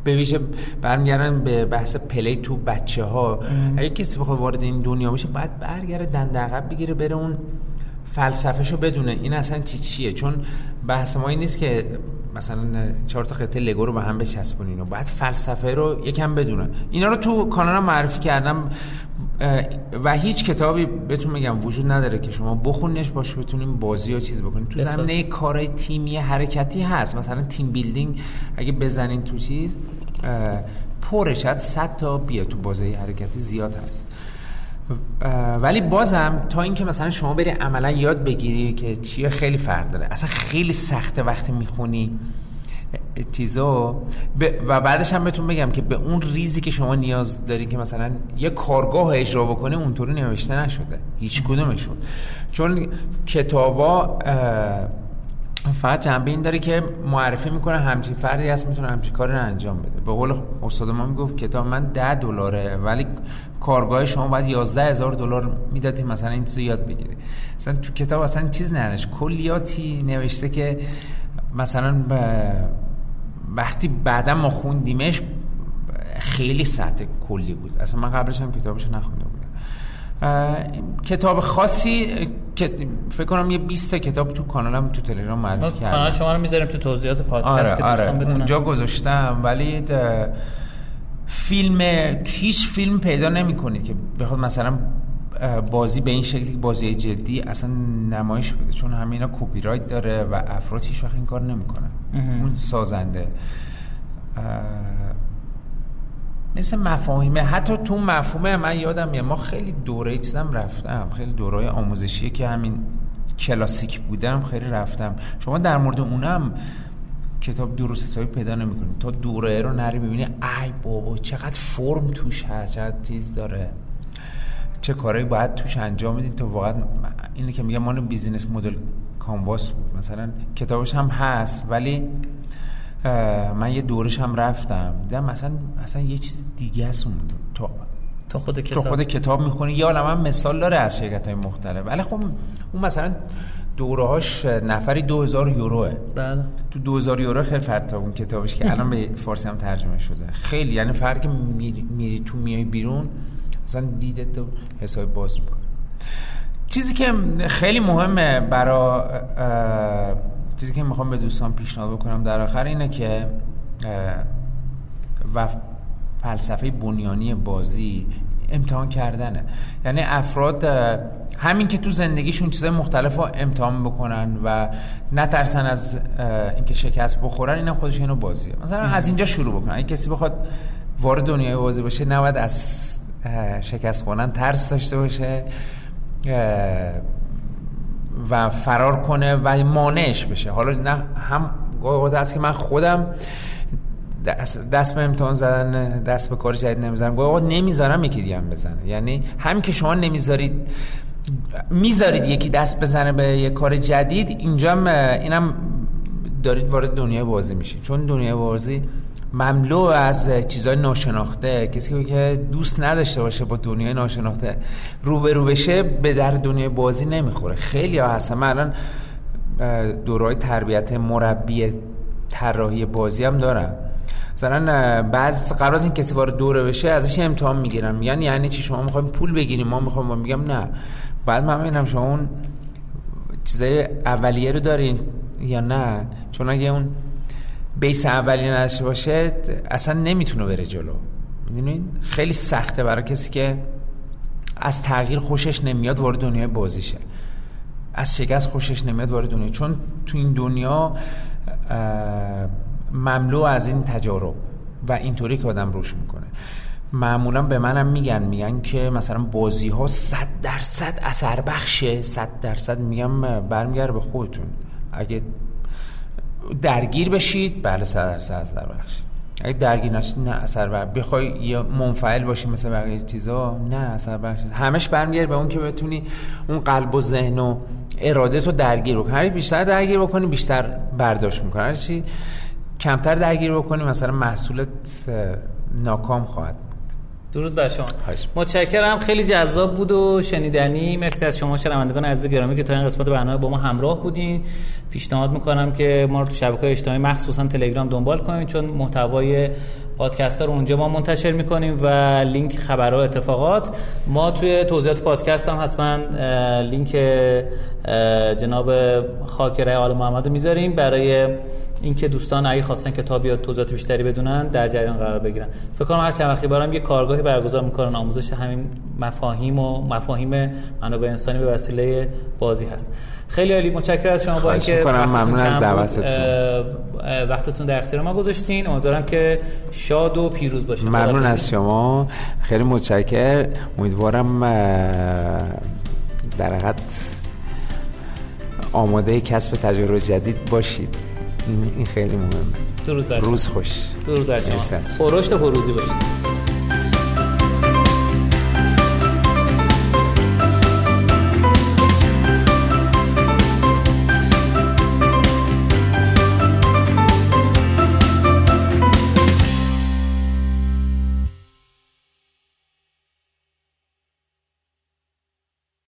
به ویژه برمیگردن به بحث play تو بچه ها اگه کسی بخواد وارد این دنیا بشه باید برگره دنده عقب بگیره بره اون فلسفهشو بدونه. این اصلا چی چیه؟ چون بحث ما این نیست که مثلا چهار تا قطعه لگو رو به هم بچسبونین و بعد فلسفه رو یکم بدونه. اینا رو تو کانالم معرفی کردم. و هیچ کتابی بهتون میگم وجود نداره که شما بخونش باشه بتونیم بازی یا چیز بکنیم. تو زمینه کارهای تیمی حرکتی هست. مثلا team building اگه بزنین تو چیز پرش شاید 100 تا بیا تو بازی حرکتی زیاد هست. ولی بازم تا اینکه مثلا شما بری عملا یاد بگیری که چیه خیلی فرق داره. اصلا خیلی سخته وقتی می‌خونی. چیزا. و بعدش هم بهتون بگم که به اون ریزی که شما نیاز داری که مثلا یه کارگاه اجرا بکنه اونطوری نوشته نشده. هیچ کدومشون چون کتابا فقط جنبه این داره که معرفی می‌کنه همچین فردی هست می‌تونه همچین کاری رو انجام بده. به قول استاد ما می‌گفت کتاب من ده دلاره ولی کارگاه شما باید 11 هزار دلار می‌دادی مثلا این چیزو یاد بگیری. مثلا تو کتاب اصلا چیز نداشت. کلیاتی نوشته که مثلا وقتی بعدا ما خوندیمش خیلی سطح کلی بود. اصلا من قبلش هم کتابش نخونده بودم. کتاب خاصی که فکر کنم یه 20 تا کتاب تو کانالم تو تلگرام معرفی کردم.
کانال شما رو می‌ذاریم تو توضیحات پادکست
آره، که آره. اونجا گذاشتم. ولی فیلم هیچ فیلم پیدا نمی کنید که بخواد مثلا بازی به این شکلی بازی جدی اصلا نمایش بده چون همه اینا کپی رایت داره و افراد هیچ وقت این کار نمی‌کنن. اون سازنده. مثل مفاهیمه حتی تو مفهومه من یادم میاد ما خیلی دوره چیزم رفتم. خیلی دوره آموزشی که همین کلاسیک بودم خیلی رفتم. شما در مورد اونم کتاب درست حسابی پیدا نمی‌کنید تا دوره رو نری ببینی ای بابا چقدر فرم توش هست چقدر چیز داره. چه کارهایی باید توش انجام بدین تا واقعا اینه که میگم مانو بیزینس مدل کانواس بود. مثلا کتابش هم هست ولی من یه دورش هم رفتم. دیدم مثلا مثلا یه چیز دیگه است اون. تو
تو خود کتاب.
تو خود کتاب می‌خونی؟ یا من مثال داره از شرکت های مختلف. ولی خب اون مثلا دورهاش نفری 2000 یوروه
بله.
تو 2000 یورو خیلی فرق تا اون کتابش که الان به فارسی هم ترجمه شده. خیلی یعنی فرق میری, میری تو میای بیرون. اصلا دیدت تو حساب باز می‌کنه. چیزی که خیلی مهمه برای چیزی که می‌خوام به دوستان پیشنهاد بکنم در آخر اینه که و فلسفه بنیانی بازی امتحان کردنه. یعنی افراد همین که تو زندگیشون چیزای مختلف رو امتحان بکنن و نترسن از اینکه شکست بخورن اینا خودش اینو بازیه. مثلا از اینجا شروع بکنن. اگه کسی بخواد وارد دنیای بازی باشه نباید از شکست خوردن ترس داشته باشه و فرار کنه و مانعش بشه. حالا نه هم گاهی هست که من خودم دست, دست به امتحان زدن دست به کار جدید نمی‌زنم گاهی نمی‌ذارم یکی دیگه بزنه. یعنی هم که شما نمی‌ذارید می‌ذارید یکی دست بزنه به یه کار جدید اینجا اینم دارید وارد دنیای بازی میشید. چون دنیای بازی مملو از چیزای ناشناخته کسی که دوست نداشته باشه با دنیای ناشناخته روبرو بشه به در دنیای بازی نمی‌خوره. خیلی ها هستن. من الان دورای تربیت مربی طراحی بازی هم دارم. مثلا بعض قرار این کسی وارد دوره بشه ازش امتحان می‌گیرم. میگن یعنی چی؟ شما می‌خوایم پول بگیریم ما می‌خوام میگم نه. بعد من می‌بینم شما اون چیزای اولیه رو دارین یا نه؟ چون اگه اون بیس اولیه نداشته باشه اصلا نمی‌تونه بره جلو. می‌دونین؟ خیلی سخته برای کسی که از تغییر خوشش نمیاد وارد دنیای بازیشه. از شکست خوشش نمیاد وارد دنیا چون تو این دنیا مملو از این تجارب و اینطوری که آدم روش می‌کنه. معمولا به منم میگن میگن که مثلا بازی ها صد درصد اثر بخشه. صد درصد میگم برمیگرده به خودتون. اگه درگیر بشید. بله صد درصد اثر بخش. اگه درگیر نشید نه اثر بخش بخوای یا منفعل باشی مثل بقیه چیزا نه اثر بخش همش برمیگرده به اون که بتونی اون قلب و ذهن و اراده تو درگیر بکنی. هر بیشتر درگیر بکنی بیشتر برداشت می‌کنی. هر چی کمتر درگیر بکنی مثلا محصولت ناکام خواهد
درود بر شما. متشکرم. خیلی جذاب بود و شنیدنی. مرسی از شما شنوندگان عزیز گرامی که تا این قسمت برنامه با ما همراه بودین. پیشنهاد می‌کنم که ما رو تو شبکه‌های اجتماعی مخصوصا تلگرام دنبال کنید چون محتوای پادکست ها رو اونجا ما منتشر می‌کنیم و لینک خبرها اتفاقات ما توی توضیحات پادکست هم حتما لینک جناب خاکره آل محمد رو می‌ذاریم. برای اینکه دوستان اگه خواستن کتاب یا توضیحات بیشتری بدونن در جریان قرار بگیرن. فکر کنم هر چند وقتی بارم یه کارگاهی برگزار می‌کنن. آموزش همین مفاهیم و مفاهیم منابع انسانی به وسیله بازی هست. خیلی عالی. متشکرم از شما با اینکه
ممنون از دعوتتون.
وقتتون در اختیار ما گذاشتین. امیدوارم که شاد و پیروز باشین.
ممنون از شما. خیلی متشکر امیدوارم در حقیقت آماده کسب تجربه جدید باشید. این, خیلی مهمه.
درود
روز خوش.
درود بر شما. پرشت و پروزی باشید.